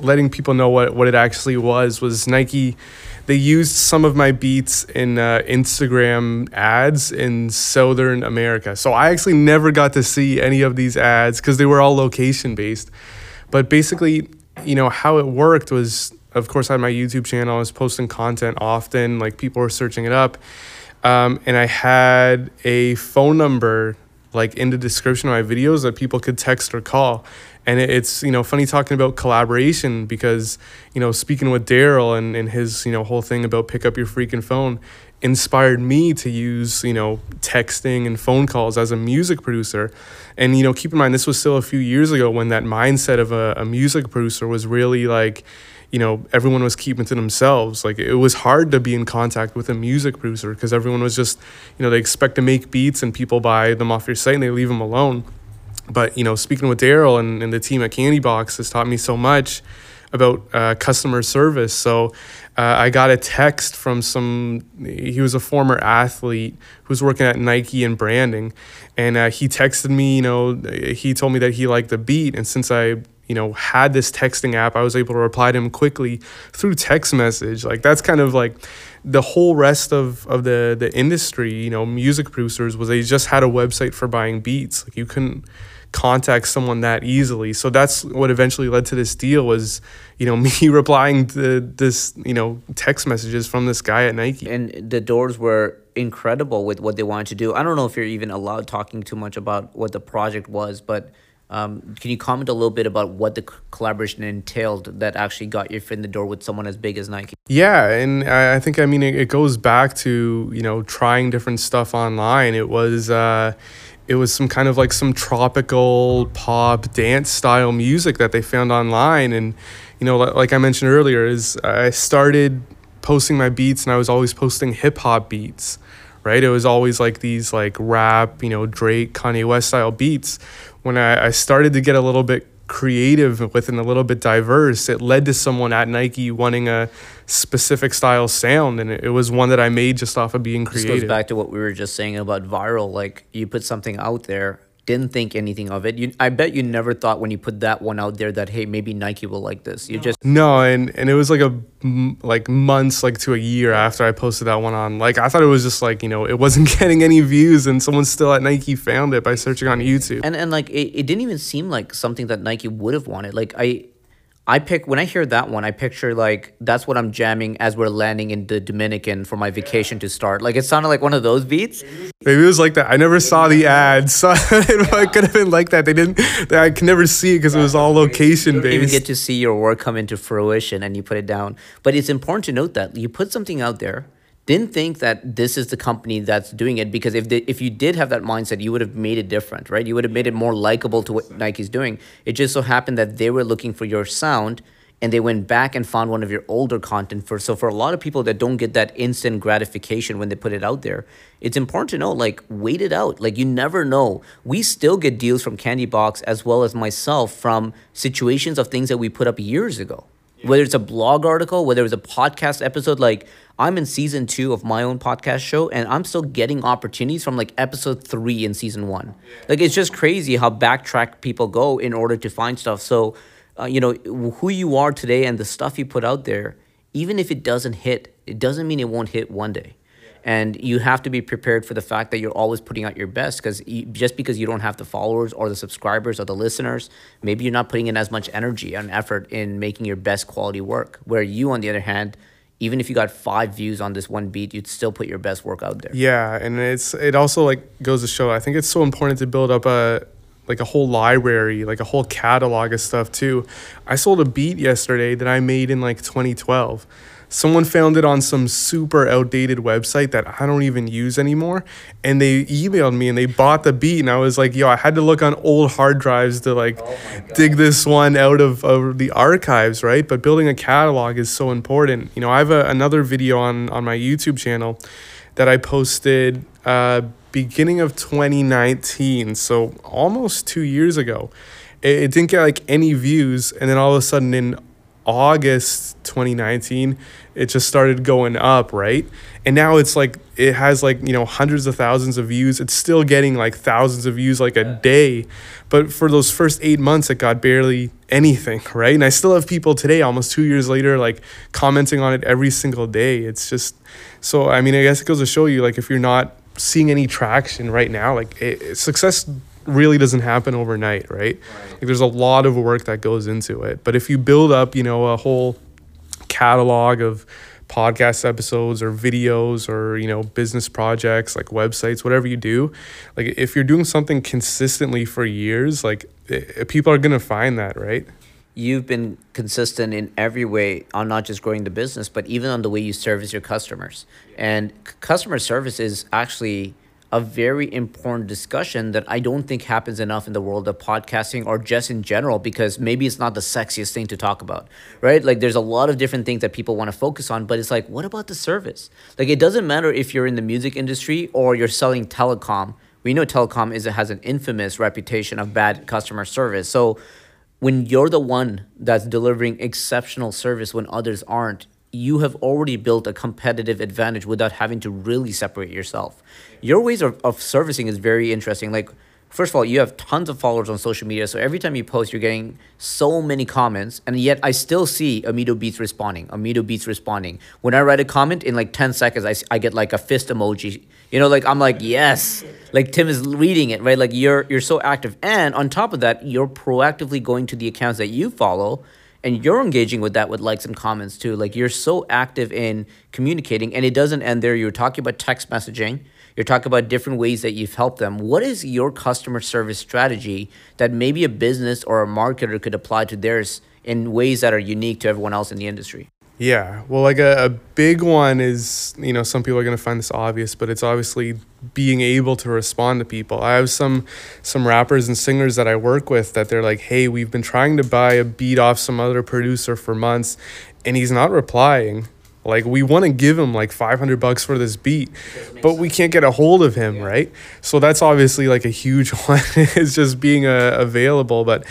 Speaker 4: letting people know what, what it actually was was Nike. They used some of my beats in uh, Instagram ads in Southern America. So I actually never got to see any of these ads because they were all location based. But basically, you know, how it worked was, of course, I had my YouTube channel. I was posting content often, like people were searching it up. Um, and I had a phone number like in the description of my videos that people could text or call and it's you know funny talking about collaboration because you know speaking with daryl and, and his you know whole thing about pick up your freaking phone inspired me to use you know texting and phone calls as a music producer. And you know keep in mind this was still a few years ago when that mindset of a, a music producer was really like you know everyone was keeping to themselves. Like it was hard to be in contact with a music producer because everyone was just you know they expect to make beats and people buy them off your site and they leave them alone but you know speaking with daryl and, and the team at candy box has taught me so much about uh, customer service. So uh, i got a text from some he was a former athlete who was working at nike and branding. And uh, he texted me you know he told me that he liked the beat. And since i you know had this texting app i was able to reply to him quickly through text message. Like that's kind of like the whole rest of, of the the industry you know music producers was they just had a website for buying beats. Like you couldn't contact someone that easily so that's what eventually led to this deal was you know me replying to this you know text messages from this guy at nike
Speaker 3: and the doors were incredible with what they wanted to do i don't know if you're even allowed talking too much about what the project was but um, can you comment a little bit about what the collaboration entailed that actually got your foot in the door with someone as big as Nike?
Speaker 4: Yeah, and I think I mean it, it goes back to you know trying different stuff online. It was uh, it was some kind of like some tropical pop dance style music that they found online, and you know li- like I mentioned earlier, is I started posting my beats and I was always posting hip hop beats. Right, it was always like these like rap, you know, Drake, Kanye West style beats. When I, I started to get a little bit creative with and a little bit diverse, it led to someone at Nike wanting a specific style sound, and it, it was one that I made just off of being
Speaker 3: This goes back to what we were just saying about viral. Like you put something out there, didn't think anything of it. You, I bet you never thought when you put that one out there that hey, maybe Nike will like this. You just
Speaker 4: No, and and it was like a like months like to a year after I posted that one on. Like I thought it was just like you know it wasn't getting any views, and someone still at Nike found it by searching on YouTube.
Speaker 3: and and like it, it didn't even seem like something that Nike would have wanted. Like I I pick when I hear that one, I picture like that's what I'm jamming as we're landing in the Dominican for my vacation to start. Like it sounded like one of those beats.
Speaker 4: Maybe it was like that. I never saw the ads, so it could have been like that. They didn't. I could never see it because it was all location based.
Speaker 3: You even get to see your work come into fruition and you put it down. But it's important to note that you put something out there, didn't think that this is the company that's doing it because if they, if you did have that mindset, you would have made it different, right? You would have made it more likable to what Nike's doing. It just so happened that they were looking for your sound and they went back and found one of your older content for so for a lot of people that don't get that instant gratification when they put it out there it's important to know like wait it out. Like you never know. We still get deals from candy box as well as myself from situations of things that we put up years ago whether it's a blog article, whether it's a podcast episode, like I'm in season two of my own podcast show, and I'm still getting opportunities from like episode three in season one. Like it's just crazy how backtrack people go in order to find stuff. So, uh, you know, who you are today and the stuff you put out there, even if it doesn't hit, it doesn't mean it won't hit one day and you have to be prepared for the fact that you're always putting out your best because just because you don't have the followers or the subscribers or the listeners maybe you're not putting in as much energy and effort in making your best quality work. Where you on the other hand even if you got five views on this one beat you'd still put your best work out there.
Speaker 4: Yeah and it's it also like goes to show i think it's so important to build up a like a whole library, like a whole catalog of stuff too. I sold a beat yesterday that I made in like 2012 someone found it on some super outdated website that I don't even use anymore. And they emailed me and they bought the beat. And I was like, yo, I had to look on old hard drives to like oh dig this one out of, of the archives, right? But building a catalog is so important. You know, I have a, another video on, on my YouTube channel that I posted uh, beginning of 2019. So almost two years ago. It, it didn't get like any views. And then all of a sudden in August 2019, it just started going up, right? And now it's like it has like, you know, hundreds of thousands of views. It's still getting like thousands of views like a day. But for those first 8 months it got barely anything, right? And I still have people today almost 2 years later like commenting on it every single day. It's just so I mean, I guess it goes to show you like if you're not seeing any traction right now, like it, success really doesn't happen overnight, right? right? Like there's a lot of work that goes into it. But if you build up, you know, a whole catalog of podcast episodes or videos or you know business projects like websites whatever you do like if you're doing something consistently for years like it, people are going to find that right
Speaker 3: you've been consistent in every way on not just growing the business but even on the way you service your customers and customer service is actually a very important discussion that I don't think happens enough in the world of podcasting or just in general because maybe it's not the sexiest thing to talk about, right? Like there's a lot of different things that people want to focus on, but it's like, what about the service? Like it doesn't matter if you're in the music industry or you're selling telecom. We know telecom is has an infamous reputation of bad customer service. So when you're the one that's delivering exceptional service when others aren't, you have already built a competitive advantage without having to really separate yourself. Your ways of, of servicing is very interesting. Like, first of all, you have tons of followers on social media. So every time you post, you're getting so many comments. And yet I still see Omito Beats responding, Omito Beats responding. When I write a comment in like 10 seconds, I, I get like a fist emoji. You know, like I'm like, yes. Like Tim is reading it, right? Like you're you're so active. And on top of that, you're proactively going to the accounts that you follow and you're engaging with that with likes and comments too like you're so active in communicating and it doesn't end there you're talking about text messaging you're talking about different ways that you've helped them what is your customer service strategy that maybe a business or a marketer could apply to theirs in ways that are unique to everyone else in the industry
Speaker 4: yeah. Well, like a, a big one is, you know, some people are going to find this obvious, but it's obviously being able to respond to people. I have some some rappers and singers that I work with that they're like, "Hey, we've been trying to buy a beat off some other producer for months and he's not replying." Like we want to give him like 500 bucks for this beat, but we can't get a hold of him, yeah. right? So that's obviously like a huge one. is just being uh, available, but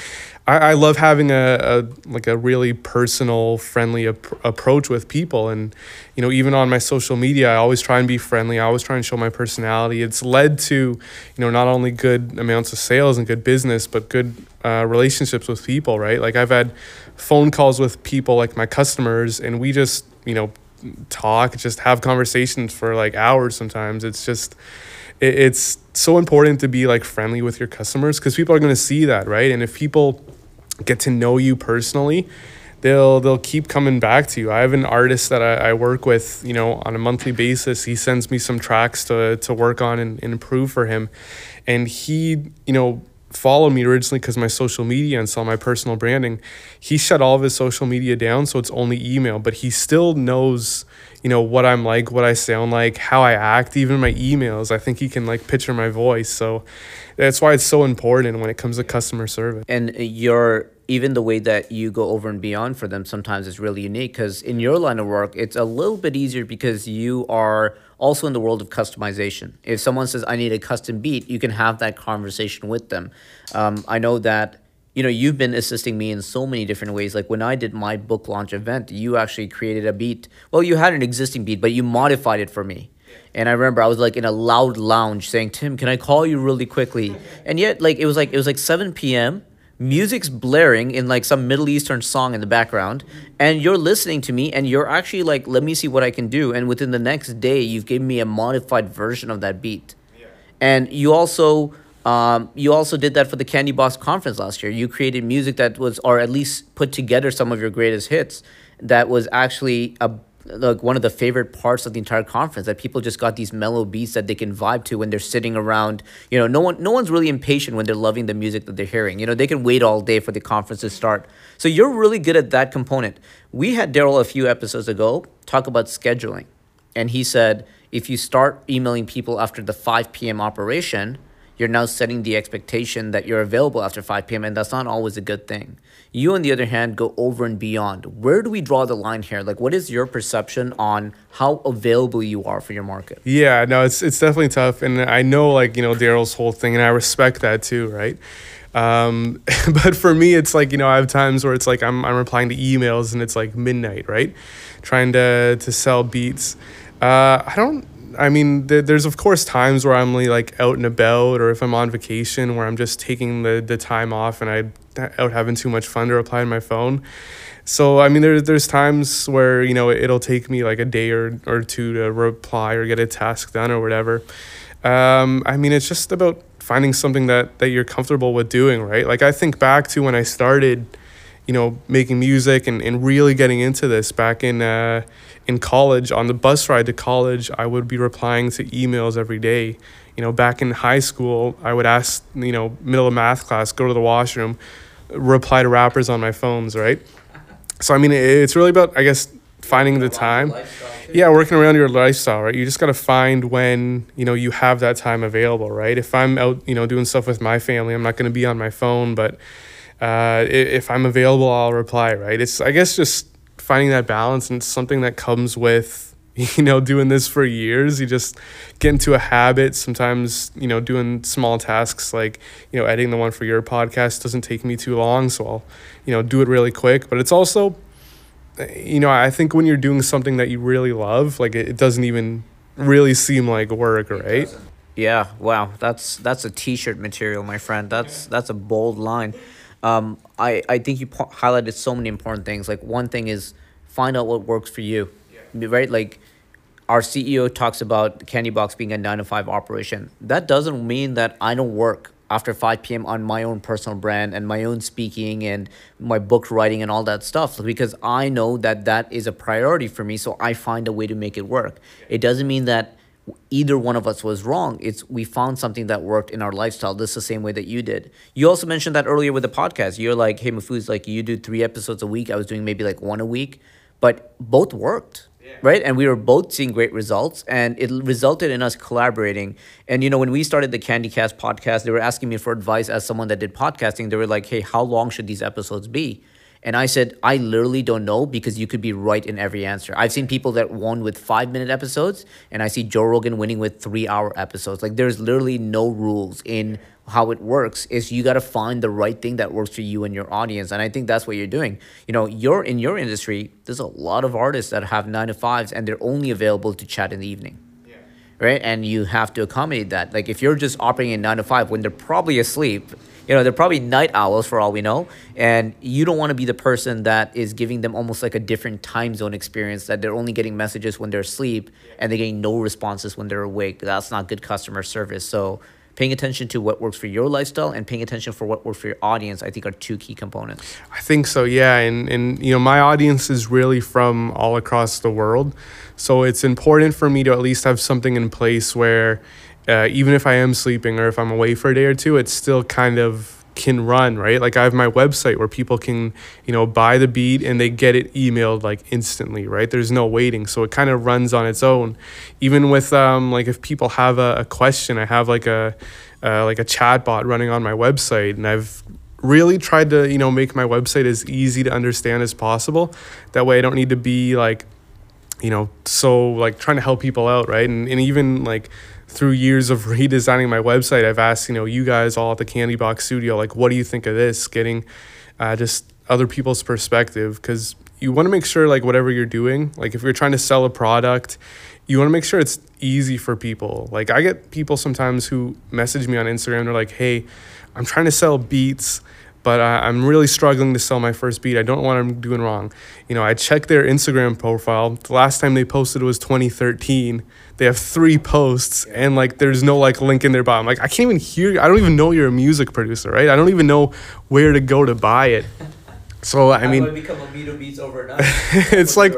Speaker 4: I, I love having a, a like a really personal, friendly ap- approach with people, and you know, even on my social media, I always try and be friendly. I always try and show my personality. It's led to, you know, not only good amounts of sales and good business, but good uh, relationships with people. Right? Like I've had phone calls with people, like my customers, and we just, you know, talk, just have conversations for like hours. Sometimes it's just it, it's so important to be like friendly with your customers because people are going to see that right and if people get to know you personally, they'll they'll keep coming back to you. I have an artist that I, I work with, you know, on a monthly basis. He sends me some tracks to to work on and, and improve for him. And he, you know, follow me originally because my social media and saw my personal branding. He shut all of his social media down, so it's only email. But he still knows, you know, what I'm like, what I sound like, how I act, even my emails. I think he can like picture my voice. So that's why it's so important when it comes to customer service.
Speaker 3: And your even the way that you go over and beyond for them sometimes is really unique because in your line of work it's a little bit easier because you are also in the world of customization. If someone says, I need a custom beat, you can have that conversation with them. Um, I know that you know you've been assisting me in so many different ways. Like when i did my book launch event you actually created a beat. Well you had an existing beat but you modified it for me. And i remember i was like in a loud lounge saying tim can i call you really quickly? And yet like it was like it was like 7 p.m music's blaring in like some Middle Eastern song in the background, and you're listening to me, and you're actually like, let me see what I can do. And within the next day, you've given me a modified version of that beat. Yeah. And you also. Um, you also did that for the Candy Box conference last year. You created music that was, or at least put together some of your greatest hits that was actually a like one of the favorite parts of the entire conference that people just got these mellow beats that they can vibe to when they're sitting around you know no one no one's really impatient when they're loving the music that they're hearing. You know they can wait all day for the conference to start. So you're really good at that component. We had daryl a few episodes ago talk about scheduling. And he said if you start emailing people after the 5 p.m operation you're now setting the expectation that you're available after 5 p.m. and that's not always a good thing. You, on the other hand, go over and beyond. Where do we draw the line here? Like, what is your perception on how available you are for your market?
Speaker 4: Yeah, no, it's it's definitely tough, and I know like you know Daryl's whole thing, and I respect that too, right? Um, but for me, it's like you know I have times where it's like I'm I'm replying to emails and it's like midnight, right? Trying to to sell beats. Uh, I don't I mean, th- there's of course times where I'm like out and about, or if I'm on vacation, where I'm just taking the, the time off and I out having too much fun to reply on my phone. So I mean, there's there's times where you know it'll take me like a day or, or two to reply or get a task done or whatever. Um, I mean, it's just about finding something that that you're comfortable with doing, right? Like I think back to when I started you know, making music and, and really getting into this back in uh, in college. On the bus ride to college, I would be replying to emails every day. You know, back in high school, I would ask, you know, middle of math class, go to the washroom, reply to rappers on my phones, right? So I mean, it's really about, I guess, finding the time. Yeah, working around your lifestyle, right? You just got to find when, you know, you have that time available, right? If I'm out, you know, doing stuff with my family, I'm not going to be on my phone, but uh, if I'm available, I'll reply. Right? It's I guess just finding that balance and it's something that comes with you know doing this for years. You just get into a habit. Sometimes you know doing small tasks like you know editing the one for your podcast doesn't take me too long, so I'll you know do it really quick. But it's also you know I think when you're doing something that you really love, like it, it doesn't even really seem like work, right?
Speaker 3: Yeah, wow, that's that's a T-shirt material, my friend. That's that's a bold line um, I, I think you highlighted so many important things. Like one thing is find out what works for you, yeah. right? Like our CEO talks about Candy Box being a nine to five operation. That doesn't mean that I don't work after 5 p.m. on my own personal brand and my own speaking and my book writing and all that stuff because I know that that is a priority for me. So I find a way to make it work. It doesn't mean that either one of us was wrong. It's we found something that worked in our lifestyle. This is the same way that you did. You also mentioned that earlier with the podcast. You're like, hey, Mahfouz, like you do three episodes a week. I was doing maybe like one a week, but both worked. Yeah. Right. And we were both seeing great results, and it resulted in us collaborating. And, you know, when we started the Candy Cast podcast, they were asking me for advice as someone that did podcasting. They were like, hey, how long should these episodes be? And I said, I literally don't know because you could be right in every answer. I've seen people that won with five minute episodes, and I see Joe Rogan winning with three hour episodes. Like, there's literally no rules in how it works is you got to find the right thing that works for you and your audience and i think that's what you're doing you know you're in your industry there's a lot of artists that have nine to fives and they're only available to chat in the evening yeah. right and you have to accommodate that like if you're just operating in nine to five when they're probably asleep you know, they're probably night owls for all we know. And you don't want to be the person that is giving them almost like a different time zone experience that they're only getting messages when they're asleep and they're getting no responses when they're awake. That's not good customer service. So paying attention to what works for your lifestyle and paying attention for what works for your audience, I think are two key components.
Speaker 4: I think so, yeah. And and you know, my audience is really from all across the world. So it's important for me to at least have something in place where uh, even if I am sleeping or if I'm away for a day or two, it still kind of can run, right? Like I have my website where people can, you know, buy the beat and they get it emailed like instantly, right? There's no waiting. So it kind of runs on its own. Even with um like if people have a, a question, I have like a uh, like a chat bot running on my website and I've really tried to, you know, make my website as easy to understand as possible. That way I don't need to be like you know, so like trying to help people out, right? And and even like through years of redesigning my website, I've asked, you know, you guys all at the Candy Box Studio, like, what do you think of this? Getting uh, just other people's perspective because you want to make sure, like, whatever you're doing, like, if you're trying to sell a product, you want to make sure it's easy for people. Like, I get people sometimes who message me on Instagram, they're like, hey, I'm trying to sell beats but uh, I'm really struggling to sell my first beat. I don't know what I'm doing wrong. You know, I checked their Instagram profile. The last time they posted was 2013. They have three posts and like there's no like link in their bio. I'm like, I can't even hear. I don't even know you're a music producer, right? I don't even know where to go to buy it. So I mean,
Speaker 3: become a Beats overnight.
Speaker 4: it's like,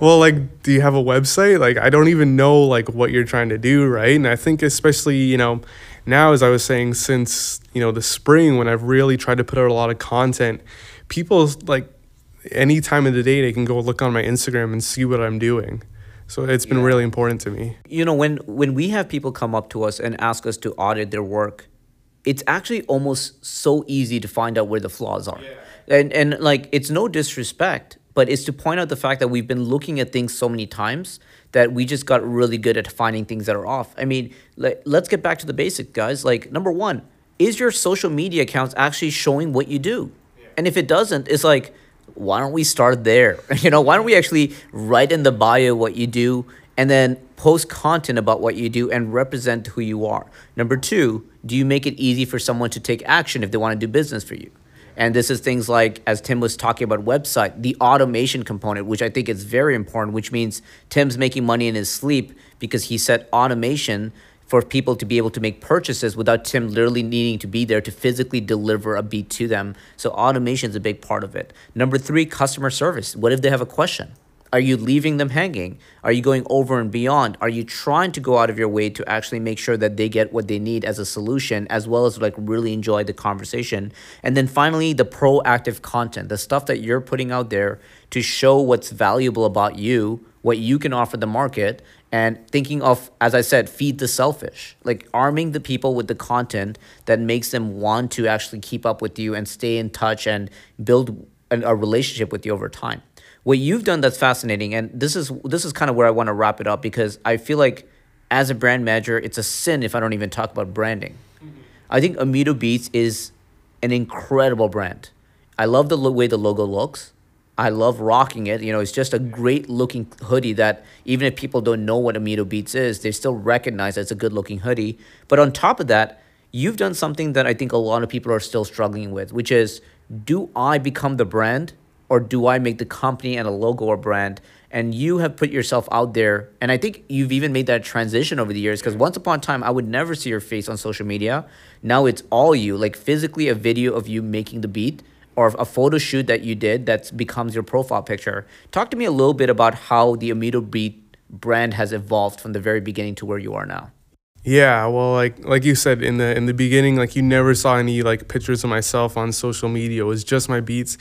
Speaker 4: well, like, do you have a website? Like, I don't even know like what you're trying to do, right? And I think especially you know now, as I was saying, since you know the spring when I've really tried to put out a lot of content, people like any time of the day they can go look on my Instagram and see what I'm doing. So it's been yeah. really important to me.
Speaker 3: You know, when when we have people come up to us and ask us to audit their work, it's actually almost so easy to find out where the flaws are. Yeah. And and like it's no disrespect, but it's to point out the fact that we've been looking at things so many times that we just got really good at finding things that are off. I mean, let, let's get back to the basic, guys. Like, number one, is your social media accounts actually showing what you do? Yeah. And if it doesn't, it's like, why don't we start there? You know, why don't we actually write in the bio what you do and then post content about what you do and represent who you are? Number two, do you make it easy for someone to take action if they want to do business for you? And this is things like, as Tim was talking about website, the automation component, which I think is very important, which means Tim's making money in his sleep because he set automation for people to be able to make purchases without Tim literally needing to be there to physically deliver a beat to them. So automation is a big part of it. Number three, customer service. What if they have a question? Are you leaving them hanging? Are you going over and beyond? Are you trying to go out of your way to actually make sure that they get what they need as a solution, as well as like really enjoy the conversation? And then finally, the proactive content, the stuff that you're putting out there to show what's valuable about you, what you can offer the market, and thinking of, as I said, feed the selfish, like arming the people with the content that makes them want to actually keep up with you and stay in touch and build a relationship with you over time. What you've done that's fascinating and this is this is kind of where i want to wrap it up because i feel like as a brand manager it's a sin if i don't even talk about branding. Mm-hmm. i think Omito Beats is an incredible brand. I love the lo- way the logo looks i love rocking it you know it's just a great looking hoodie that even if people don't know what Omito Beats is they still recognize it's a good looking hoodie but on top of that you've done something that i think a lot of people are still struggling with which is do i become the brand or do I make the company and a logo or brand? And you have put yourself out there. And I think you've even made that transition over the years because once upon a time, I would never see your face on social media. Now it's all you, like physically a video of you making the beat or a photo shoot that you did that becomes your profile picture. Talk to me a little bit about how the Omito Beat brand has evolved from the very beginning to where you are now.
Speaker 4: Yeah, well, like like you said in the in the beginning, like you never saw any like pictures of myself on social media. It was just my beats,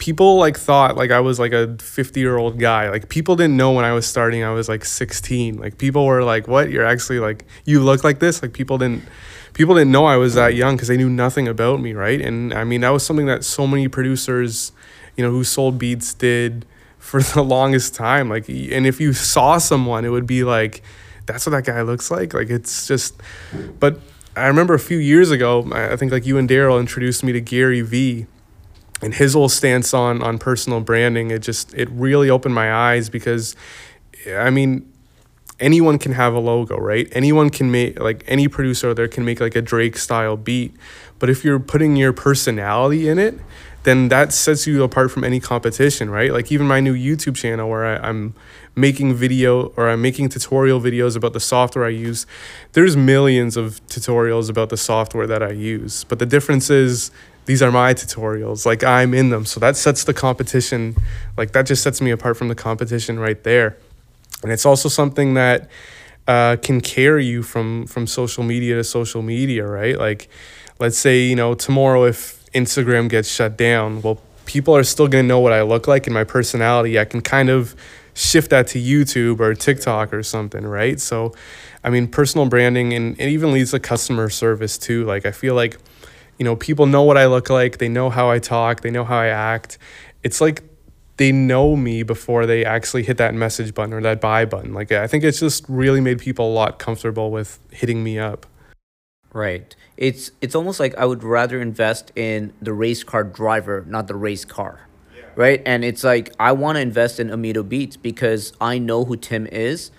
Speaker 4: people like thought like I was like a 50 year old guy. Like people didn't know when I was starting I was like 16. Like people were like, "What? You're actually like you look like this?" Like people didn't people didn't know I was that young cuz they knew nothing about me, right? And I mean, that was something that so many producers, you know, who sold beats did for the longest time. Like and if you saw someone, it would be like that's what that guy looks like. Like it's just but I remember a few years ago, I think like you and Daryl introduced me to Gary Vee and his whole stance on on personal branding it just it really opened my eyes because i mean anyone can have a logo right? Anyone can make like any producer there can make like a drake style beat. But if you're putting your personality in it then that sets you apart from any competition right? Like even my new youtube channel where I, i'm making video or i'm making tutorial videos about the software i use there's millions of tutorials about the software that i use. But the difference is these are my tutorials. Like i'm in them. So that sets the competition like that just sets me apart from the competition right there and it's also something that uh, can carry you from from social media to social media, right? Like, let's say you know tomorrow if Instagram gets shut down, well, people are still gonna know what I look like and my personality. I can kind of shift that to YouTube or TikTok or something, right? So, I mean, personal branding and it even leads to customer service too. Like, I feel like, you know, people know what I look like, they know how I talk, they know how I act. It's like they know me before they actually hit that message button or that buy button. Like, I think it's just really made people a lot comfortable with hitting me up.
Speaker 3: Right. It's it's almost like I would rather invest in the race car driver, not the race car right? And it's like I want to invest in Omito Beats because I know who Tim is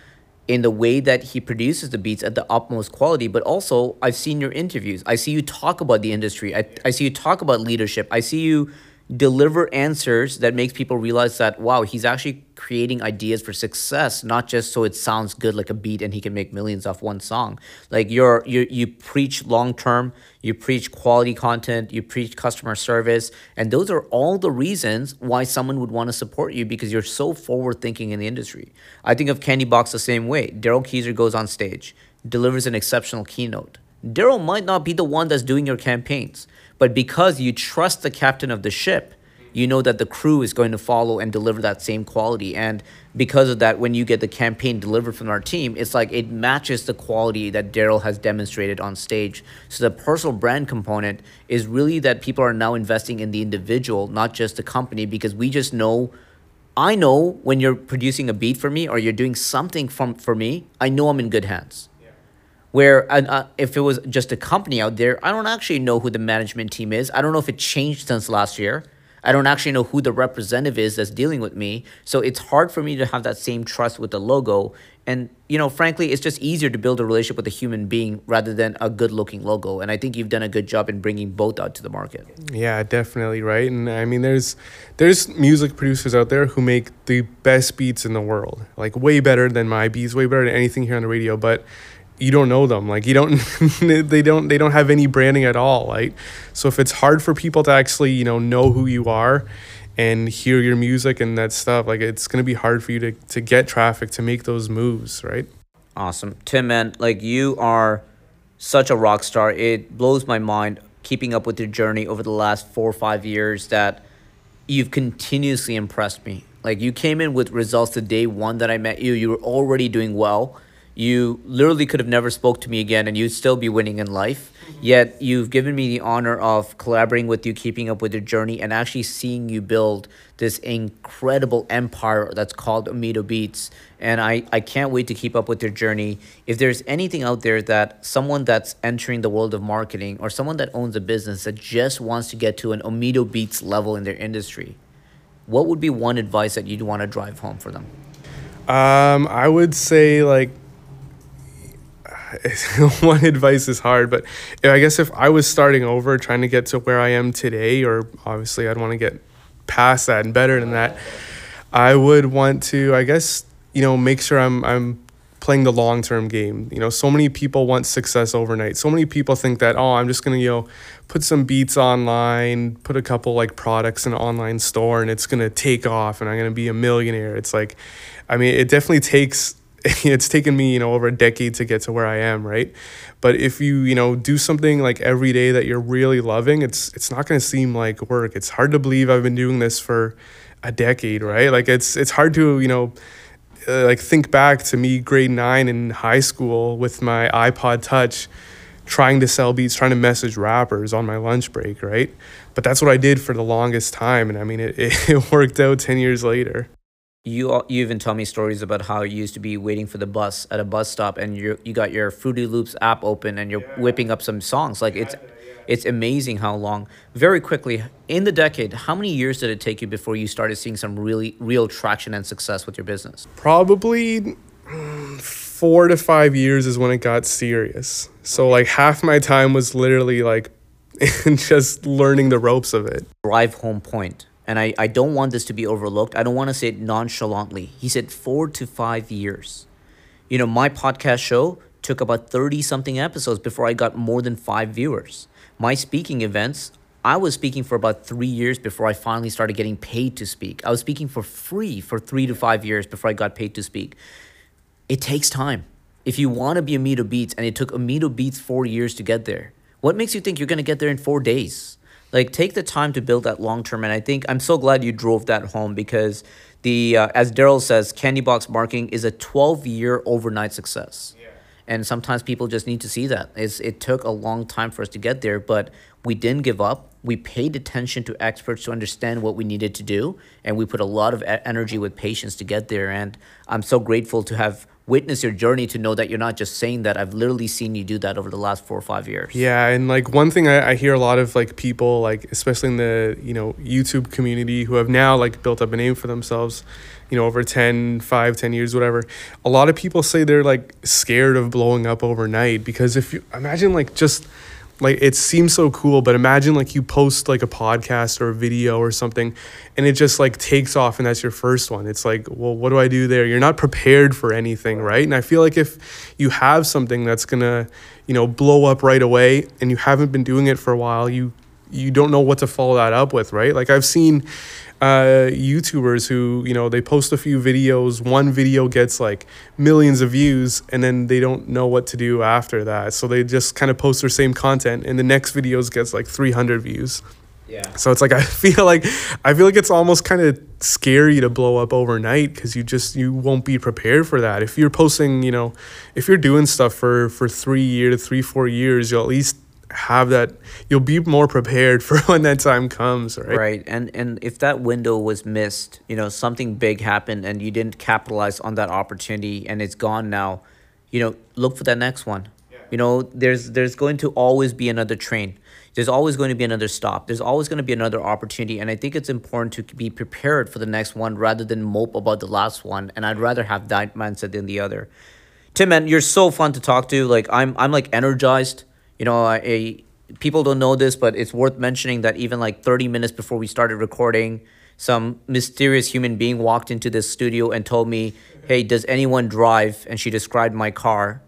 Speaker 3: in the way that he produces the beats at the utmost quality, but also I've seen your interviews. I see you talk about the industry. I, I see you talk about leadership. I see you deliver answers that makes people realize that wow he's actually creating ideas for success not just so it sounds good like a beat and he can make millions off one song. Like you're you you preach long term you preach quality content you preach customer service and those are all the reasons why someone would want to support you because you're so forward thinking in the industry. I think of candy box the same way. Daryl keyser goes on stage delivers an exceptional keynote. Daryl might not be the one that's doing your campaigns but because you trust the captain of the ship, you know that the crew is going to follow and deliver that same quality. And because of that, when you get the campaign delivered from our team, it's like it matches the quality that Daryl has demonstrated on stage. So the personal brand component is really that people are now investing in the individual, not just the company, because we just know. I know when you're producing a beat for me or you're doing something from for me, I know I'm in good hands. Where uh, if it was just a company out there, I don't actually know who the management team is. I don't know if it changed since last year. I don't actually know who the representative is that's dealing with me. So it's hard for me to have that same trust with the logo. And, you know, frankly, it's just easier to build a relationship with a human being rather than a good looking logo. And I think you've done a good job in bringing both out to the market.
Speaker 4: Yeah, definitely. Right. And I mean, there's, there's music producers out there who make the best beats in the world, like way better than my beats, way better than anything here on the radio. But you don't know them. Like you don't they don't they don't have any branding at all right? So if it's hard for people to actually you know know who you are and hear your music and that stuff like it's going to be hard for you to, to get traffic to make those moves right?
Speaker 3: Awesome. Tim man like you are such a rock star. It blows my mind keeping up with your journey over the last four or five years that you've continuously impressed me. Like you came in with results the day one that i met you. You were already doing well you literally could have never spoke to me again and you'd still be winning in life. Mm-hmm. yet you've given me the honor of collaborating with you keeping up with your journey and actually seeing you build this incredible empire that's called Omito Beats. And I, I can't wait to keep up with your journey. If there's anything out there that someone that's entering the world of marketing or someone that owns a business that just wants to get to an Omito Beats level in their industry what would be one advice that you'd want to drive home for them?
Speaker 4: Um, I would say like one advice is hard, but I guess if I was starting over, trying to get to where I am today, or obviously I'd want to get past that and better than that, I would want to, I guess, you know, make sure I'm I'm playing the long term game. You know, so many people want success overnight. So many people think that, oh, I'm just gonna, you know, put some beats online, put a couple like products in an online store and it's gonna take off and I'm gonna be a millionaire. It's like I mean, it definitely takes it's taken me you know over a decade to get to where i am right? But if you you know do something like every day that you're really loving it's it's not going to seem like work. It's hard to believe i've been doing this for a decade right? Like it's it's hard to you know uh, like think back to me grade 9 in high school with my iPod touch trying to sell beats trying to message rappers on my lunch break right? But that's what i did for the longest time and i mean it, it worked out 10 years later
Speaker 3: you you even tell me stories about how you used to be waiting for the bus at a bus stop and you you got your Fruity Loops app open and you're yeah. whipping up some songs. Like it's it's amazing how long. Very quickly in the decade how many years did it take you before you started seeing some really real traction and success with your business?
Speaker 4: Probably mm, 4 to 5 years is when it got serious. So like half my time was literally like just learning the ropes of it.
Speaker 3: Drive home point and I, I don't want this to be overlooked. I don't want to say it nonchalantly. He said four to five years. You know, my podcast show took about 30 something episodes before I got more than five viewers. My speaking events, I was speaking for about three years before I finally started getting paid to speak. I was speaking for free for three to five years before I got paid to speak. It takes time. if you want to be Omito Beats and it took Omito Beats four years to get there, what makes you think you're going to get there in four days? Like, take the time to build that long term. And I think I'm so glad you drove that home because the, uh, as Daryl says, Candy Box Marketing is a 12 year overnight success. Yeah. And sometimes people just need to see that. It's, it took a long time for us to get there, but we didn't give up. We paid attention to experts to understand what we needed to do, and we put a lot of energy with patience to get there. And I'm so grateful to have witnessed your journey to know that you're not just saying that. I've literally seen you do that over the last four or five years.
Speaker 4: Yeah, and like one thing I, I hear a lot of like people like especially in the you know YouTube community who have now like built up a name for themselves, you know over 10, 5, 10 years whatever. A lot of people say they're like scared of blowing up overnight because if you imagine like just like it seems so cool but imagine like you post like a podcast or a video or something and it just like takes off and that's your first one. It's like well what do i do there? You're not prepared for anything right. and i feel like if you have something that's gonna you know blow up right away and you haven't been doing it for a while you you don't know what to follow that up with right? Like i've seen uh, YouTubers who you know they post a few videos. One video gets like millions of views, and then they don't know what to do after that. So they just kind of post their same content, and the next videos gets like three hundred views.
Speaker 3: Yeah.
Speaker 4: So it's like I feel like I feel like it's almost kind of scary to blow up overnight because you just you won't be prepared for that. If you're posting, you know, if you're doing stuff for for three year to three four years, you'll at least have that you'll be more prepared for when that time comes right
Speaker 3: Right. And and if that window was missed, you know, something big happened and you didn't capitalize on that opportunity and it's gone now, you know, look for that next one. You know, there's there's going to always be another train. There's always going to be another stop. There's always going to be another opportunity. And I think it's important to be prepared for the next one rather than mope about the last one. And I'd rather have that mindset than the other. Tim, man, you're so fun to talk to. Like I'm I'm like energized. You know, I, people don't know this, but it's worth mentioning that even like 30 minutes before we started recording, some mysterious human being walked into this studio and told me, "Hey, does anyone drive?" And she described my car,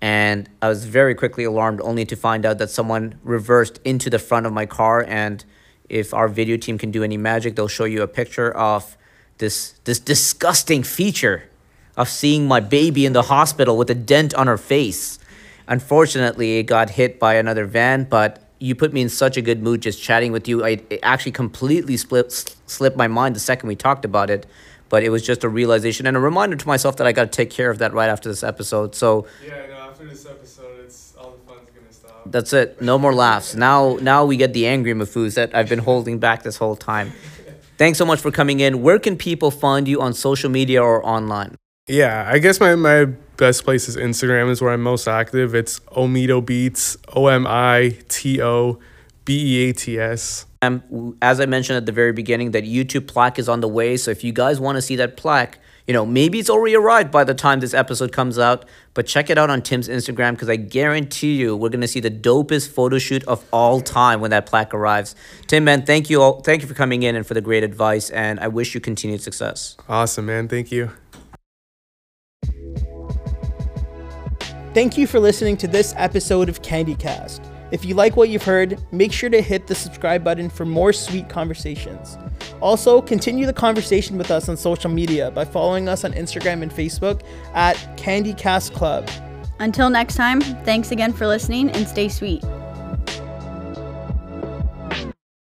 Speaker 3: and I was very quickly alarmed, only to find out that someone reversed into the front of my car. And if our video team can do any magic, they'll show you a picture of this this disgusting feature of seeing my baby in the hospital with a dent on her face. Unfortunately, it got hit by another van, but you put me in such a good mood just chatting with you. I, it actually completely split, slipped my mind the second we talked about it, but it was just a realization and a reminder to myself that I got to take care of that right after this episode. So
Speaker 4: yeah no after this episode it's all the fun's gonna stop
Speaker 3: that's it. No more laughs. Now, now we get the angry Mahfouz that I've been holding back this whole time. Thanks so much for coming in. Where can people find you on social media or online?
Speaker 4: Yeah, I guess my, my best place is Instagram is where I'm most active. It's Omito Beats, O M I T O B E A T S.
Speaker 3: Um, as I mentioned at the very beginning, that YouTube plaque is on the way. So if you guys want to see that plaque, you know, maybe it's already arrived by the time this episode comes out, but check it out on Tim's Instagram because I guarantee you we're gonna see the dopest photo shoot of all time when that plaque arrives. Tim, man, thank you all, thank you for coming in and for the great advice, and I wish you continued success.
Speaker 4: Awesome, man. Thank you.
Speaker 1: Thank you for listening to this episode of CandyCast. If you like what you've heard, make sure to hit the subscribe button for more sweet conversations. Also, continue the conversation with us on social media by following us on Instagram and Facebook at CandyCast Club.
Speaker 2: Until next time, thanks again for listening and stay sweet.